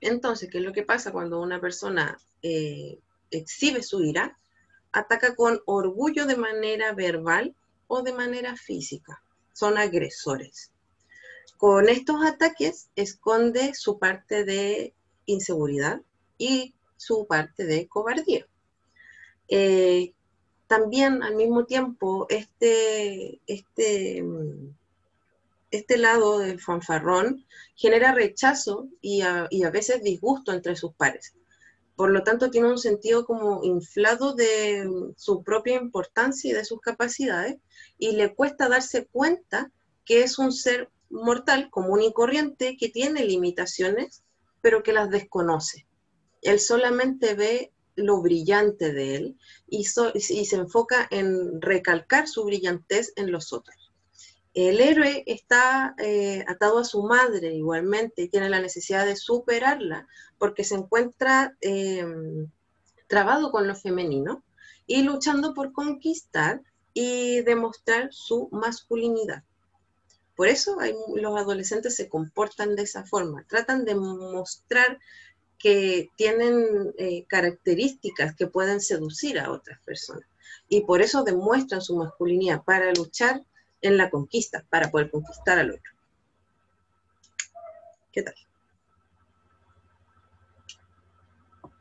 Entonces, ¿qué es lo que pasa cuando una persona eh, exhibe su ira? Ataca con orgullo de manera verbal o de manera física. Son agresores. Con estos ataques esconde su parte de inseguridad y su parte de cobardía. Eh, también al mismo tiempo, este, este, este lado del fanfarrón genera rechazo y y a veces disgusto entre sus pares por lo tanto tiene un sentido como inflado de su propia importancia y de sus capacidades, y le cuesta darse cuenta que es un ser mortal, común y corriente, que tiene limitaciones, pero que las desconoce. Él solamente ve lo brillante de él y, se enfoca en recalcar su brillantez en los otros. El héroe está eh, atado a su madre igualmente y tiene la necesidad de superarla porque se encuentra em, trabado con lo femenino y luchando por conquistar y demostrar su masculinidad. Por eso los adolescentes se comportan de esa forma, tratan de mostrar que tienen eh, características que pueden seducir a otras personas. Y por eso demuestran su masculinidad para luchar en la conquista, para poder conquistar al otro. ¿Qué tal?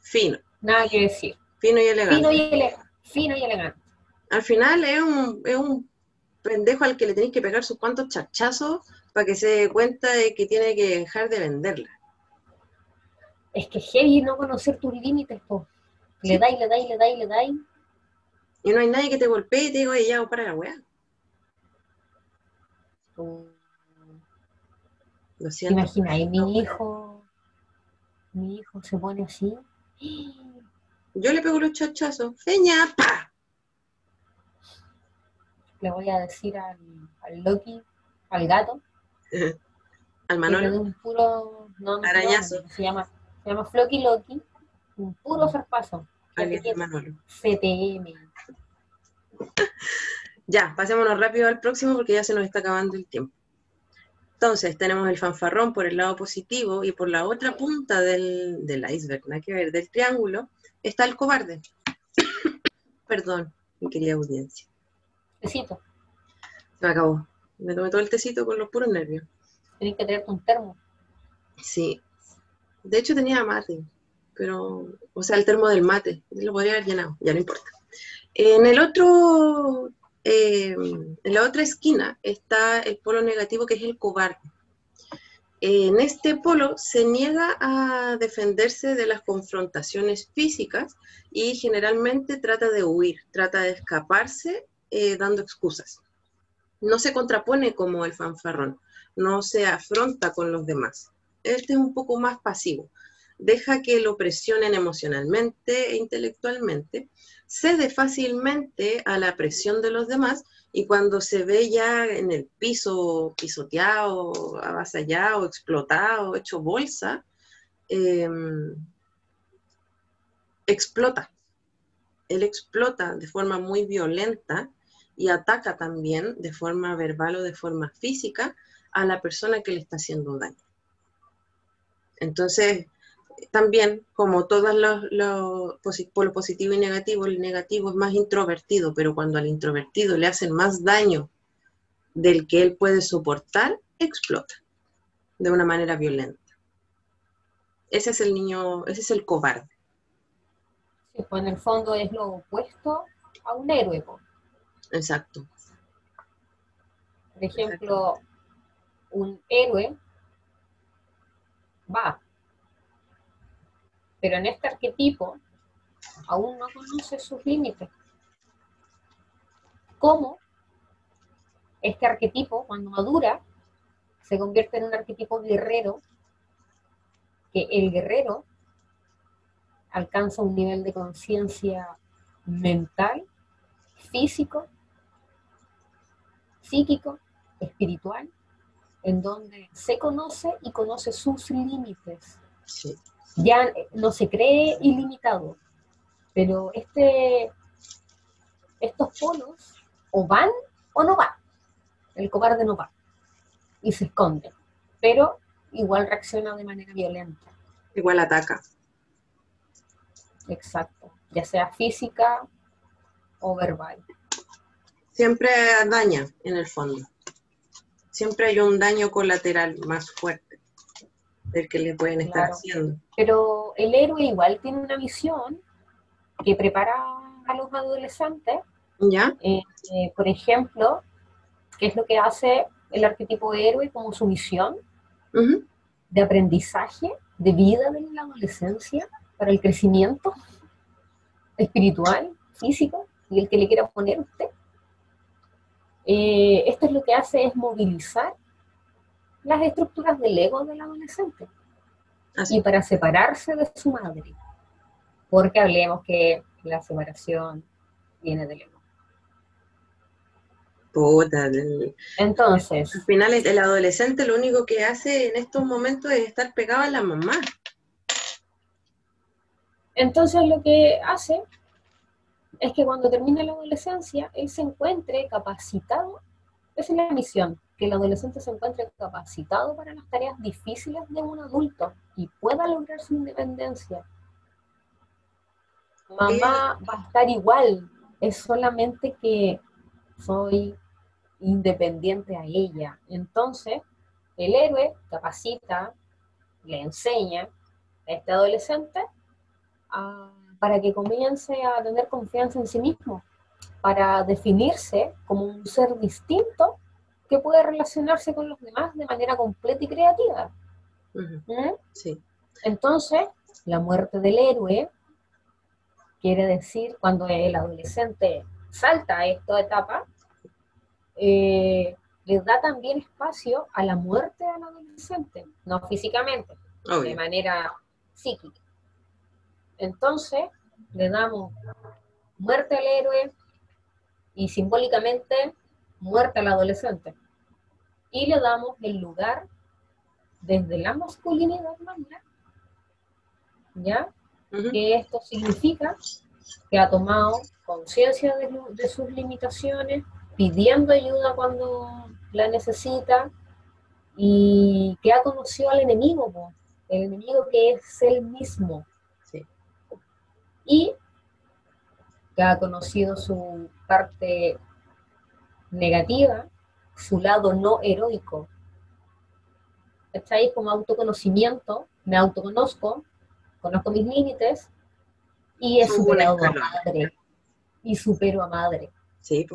Fino. Nada que decir. Fino y elegante. Fino y, elegante. Fino y elegante. Al final es un, es un pendejo al que le tenéis que pegar sus cuantos chachazos para que se dé cuenta de que tiene que dejar de venderla. Es que heavy no conocer tus límites, po. Le dais, le dais, le dais, le dais. Y no hay nadie que te golpee y te diga, ya, para la weá. Lo siento. Imagina, y mi hijo, mi hijo se pone así. Yo le pego los chachazos. Feña, pa. Le voy a decir al, al Loki, al gato. al Manolo. un puro arañazo. se llama, se llama Floki Loki. Un puro zarpazo. Manolo. CTM. Ya, pasémonos rápido al próximo porque ya se nos está acabando el tiempo. Entonces, tenemos el fanfarrón por el lado positivo y por la otra punta del, iceberg, nada que ver, del triángulo, está el cobarde. Perdón, mi querida audiencia. Tecito. Se me acabó. Me tomé todo el tecito con los puros nervios. Tienes que traerte un termo. Sí. De hecho tenía mate, pero, o sea, el termo del mate, lo podría haber llenado, ya no importa. En el otro en la otra esquina está el polo negativo que es el cobarde. En este polo se niega a defenderse de las confrontaciones físicas y generalmente trata de huir, trata de escaparse eh, dando excusas. No se contrapone como el fanfarrón, no se afronta con los demás. Este es un poco más pasivo. Deja que lo presionen emocionalmente e intelectualmente cede fácilmente a la presión de los demás y cuando se ve ya en el piso pisoteado, avasallado, explotado, hecho bolsa, em, explota. Él explota de forma muy violenta y ataca también de forma verbal o de forma física a la persona que le está haciendo daño. Entonces, también, como todos los, lo positivo y negativo, el negativo es más introvertido, pero cuando al introvertido le hacen más daño del que él puede soportar, explota de una manera violenta. Ese es el niño, ese es el cobarde. Sí, pues en el fondo es lo opuesto a un héroe. Exacto. Por ejemplo, un héroe va, pero en este arquetipo aún no conoce sus límites. ¿Cómo este arquetipo, cuando madura, se convierte en un arquetipo guerrero, que el guerrero alcanza un nivel de conciencia mental, físico, psíquico, espiritual, en donde se conoce y conoce sus límites. Sí ya no se cree ilimitado, pero este, estos polos o van o no van. El cobarde no va y se esconde, pero igual reacciona de manera violenta. Igual ataca. Exacto, ya sea física o verbal. Siempre daña en el fondo. Siempre hay un daño colateral más fuerte del que le pueden estar haciendo. Pero el héroe igual tiene una visión que prepara a los adolescentes. ¿Ya? Eh, eh, por ejemplo, ¿qué es lo que hace el arquetipo de héroe como su misión de aprendizaje, de vida de la adolescencia, para el crecimiento espiritual, físico, y el que le quiera poner usted? Eh, esto es lo que hace es movilizar las estructuras del ego del adolescente. Y para separarse de su madre, porque hablemos que la separación viene del ego. Puta, el- Entonces, al final el, el adolescente lo único que hace en estos momentos es estar pegado a la mamá. entonces lo que hace es que cuando termine la adolescencia, él se encuentre capacitado, esa es la misión, que el adolescente se encuentre capacitado para las tareas difíciles de un adulto y pueda lograr su independencia. Mamá va a estar igual, es solamente que soy independiente a ella. Entonces, el héroe capacita, le enseña a este adolescente a- para que comience a tener confianza en sí mismo, para definirse como un ser distinto que puede relacionarse con los demás de manera completa y creativa. ¿Mm? Sí. Entonces, la muerte del héroe quiere decir cuando el adolescente salta a esta etapa, eh, le da también espacio a la muerte al adolescente, no físicamente, de Obvio. manera psíquica. Entonces, le damos muerte al héroe y simbólicamente muerte al adolescente. Y le damos el lugar desde la masculinidad madura, ¿ya? Ujú, Que esto significa que ha tomado conciencia de, sus limitaciones, pidiendo ayuda cuando la necesita y que ha conocido al enemigo, el enemigo que es él mismo Sí. y que ha conocido su parte negativa, su lado no heroico. Está ahí como autoconocimiento, me autoconozco, conozco mis límites y he Subo superado a madre. Y supero a madre. Sí.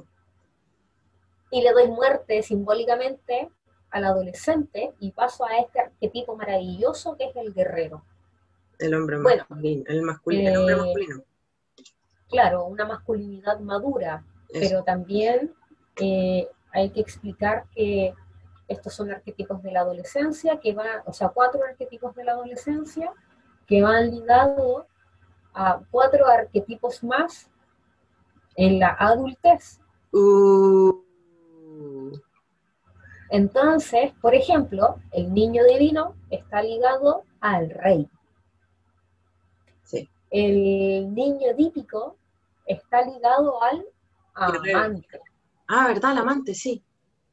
Y le doy muerte simbólicamente al adolescente y paso a este arquetipo maravilloso que es el guerrero. El hombre Bueno, masculino, el, masculino, el hombre eh, masculino. Claro, una masculinidad madura, Eso. pero también eh, hay que explicar que estos son arquetipos de la adolescencia, que van, o sea, cuatro arquetipos de la adolescencia que van ligados a cuatro arquetipos más en la adultez. Uh, Entonces, por ejemplo, el niño divino está ligado al rey. sí. El niño dípico está ligado al amante. Ah, ¿verdad? El amante, sí.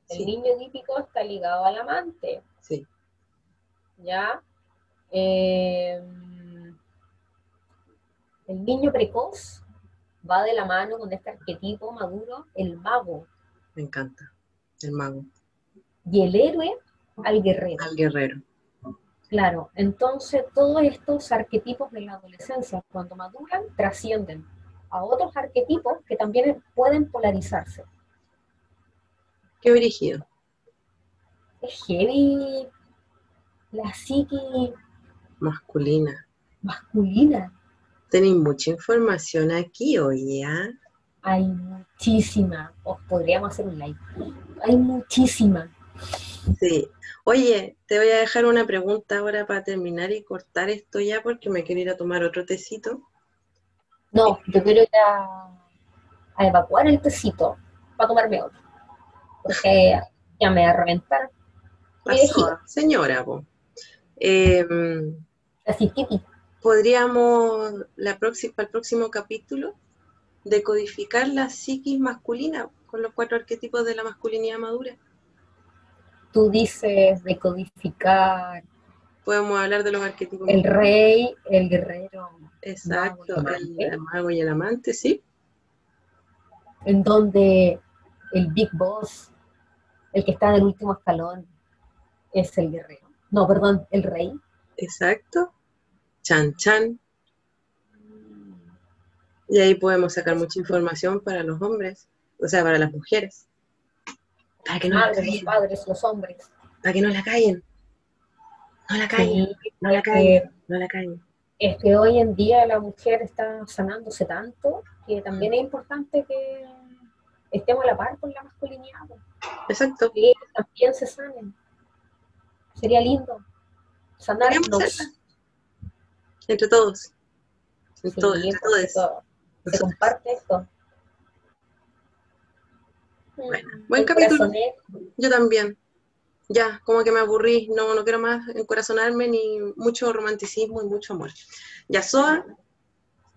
El Sí, niño dípico está ligado al amante, sí. ¿ya? Eh, el niño precoz va de la mano con este arquetipo maduro, el mago, Me encanta. El mago. y el héroe al guerrero. Al guerrero. Claro, entonces todos estos arquetipos de la adolescencia, cuando maduran, trascienden a otros arquetipos que también pueden polarizarse. Qué brígido. Es heavy la psique Masculina. masculina. Tenéis mucha información aquí, oye, ¿ah? Hay muchísima. Os podríamos hacer un like. Hay muchísima. Sí. Oye, te voy a dejar una pregunta ahora para terminar y cortar esto ya porque me quiero ir a tomar otro tecito. No, yo quiero ir a, a evacuar el tecito para tomarme otro. Porque ya me va a reventar. Pasó, señora. Em, Así que podríamos la próxima, para el próximo capítulo decodificar la psiquis masculina con los cuatro arquetipos de la masculinidad madura. tú dices decodificar Podemos hablar de los arquetipos el rey, el guerrero, Exacto, mago y el, amante. el mago y el amante, sí. en donde el Big Boss, el que está en el último escalón, es el guerrero. No, perdón, el rey. Exacto. Chan Chan. Y ahí podemos sacar mucha información para los hombres, o sea, para las mujeres. Para que no la los padres, los hombres. para que no la callen. No la callen, Sí, no la callen, no la callen. es que hoy en día la mujer está sanándose tanto que también es importante que estemos a la par con la masculinidad, pues, Exacto. ellos también se sanen. Sería lindo sanarnos. Entre todos. En Sí, todo, entre todos. todo- Se comparte esto. Bueno, Mm, buen el capítulo. Yo también. Ya, como que me aburrí, no, no quiero más encorazonarme ni mucho romanticismo y mucho amor. Ya, Soa,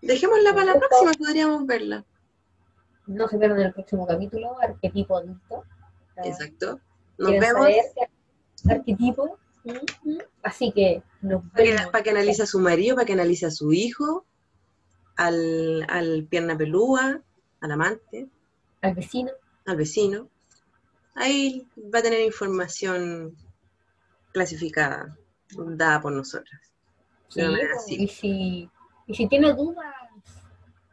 dejémosla para la próxima, podríamos verla. No se pierdan el próximo capítulo, arquetipo adulto. Exacto. Nos ¿Quieren vemos saber arquetipo? Así que nos para que, vemos. para que analice a su marido, para que analice a su hijo, al, al pierna pelúa, al amante, al vecino. al vecino. Ahí va a tener información clasificada, dada por nosotras. Sí, pues, y, si, y si tiene dudas,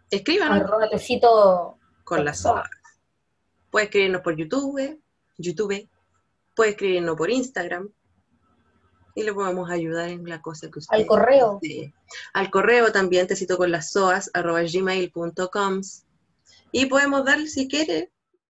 Escríbanos arroba tecito con las soas. Puede escribirnos por YouTube, YouTube, puede escribirnos por Instagram y le podemos ayudar en la cosa que usted al correo. desee. Al correo también, tecito con las soas, arroba gmail.com. Y podemos darle, si quiere,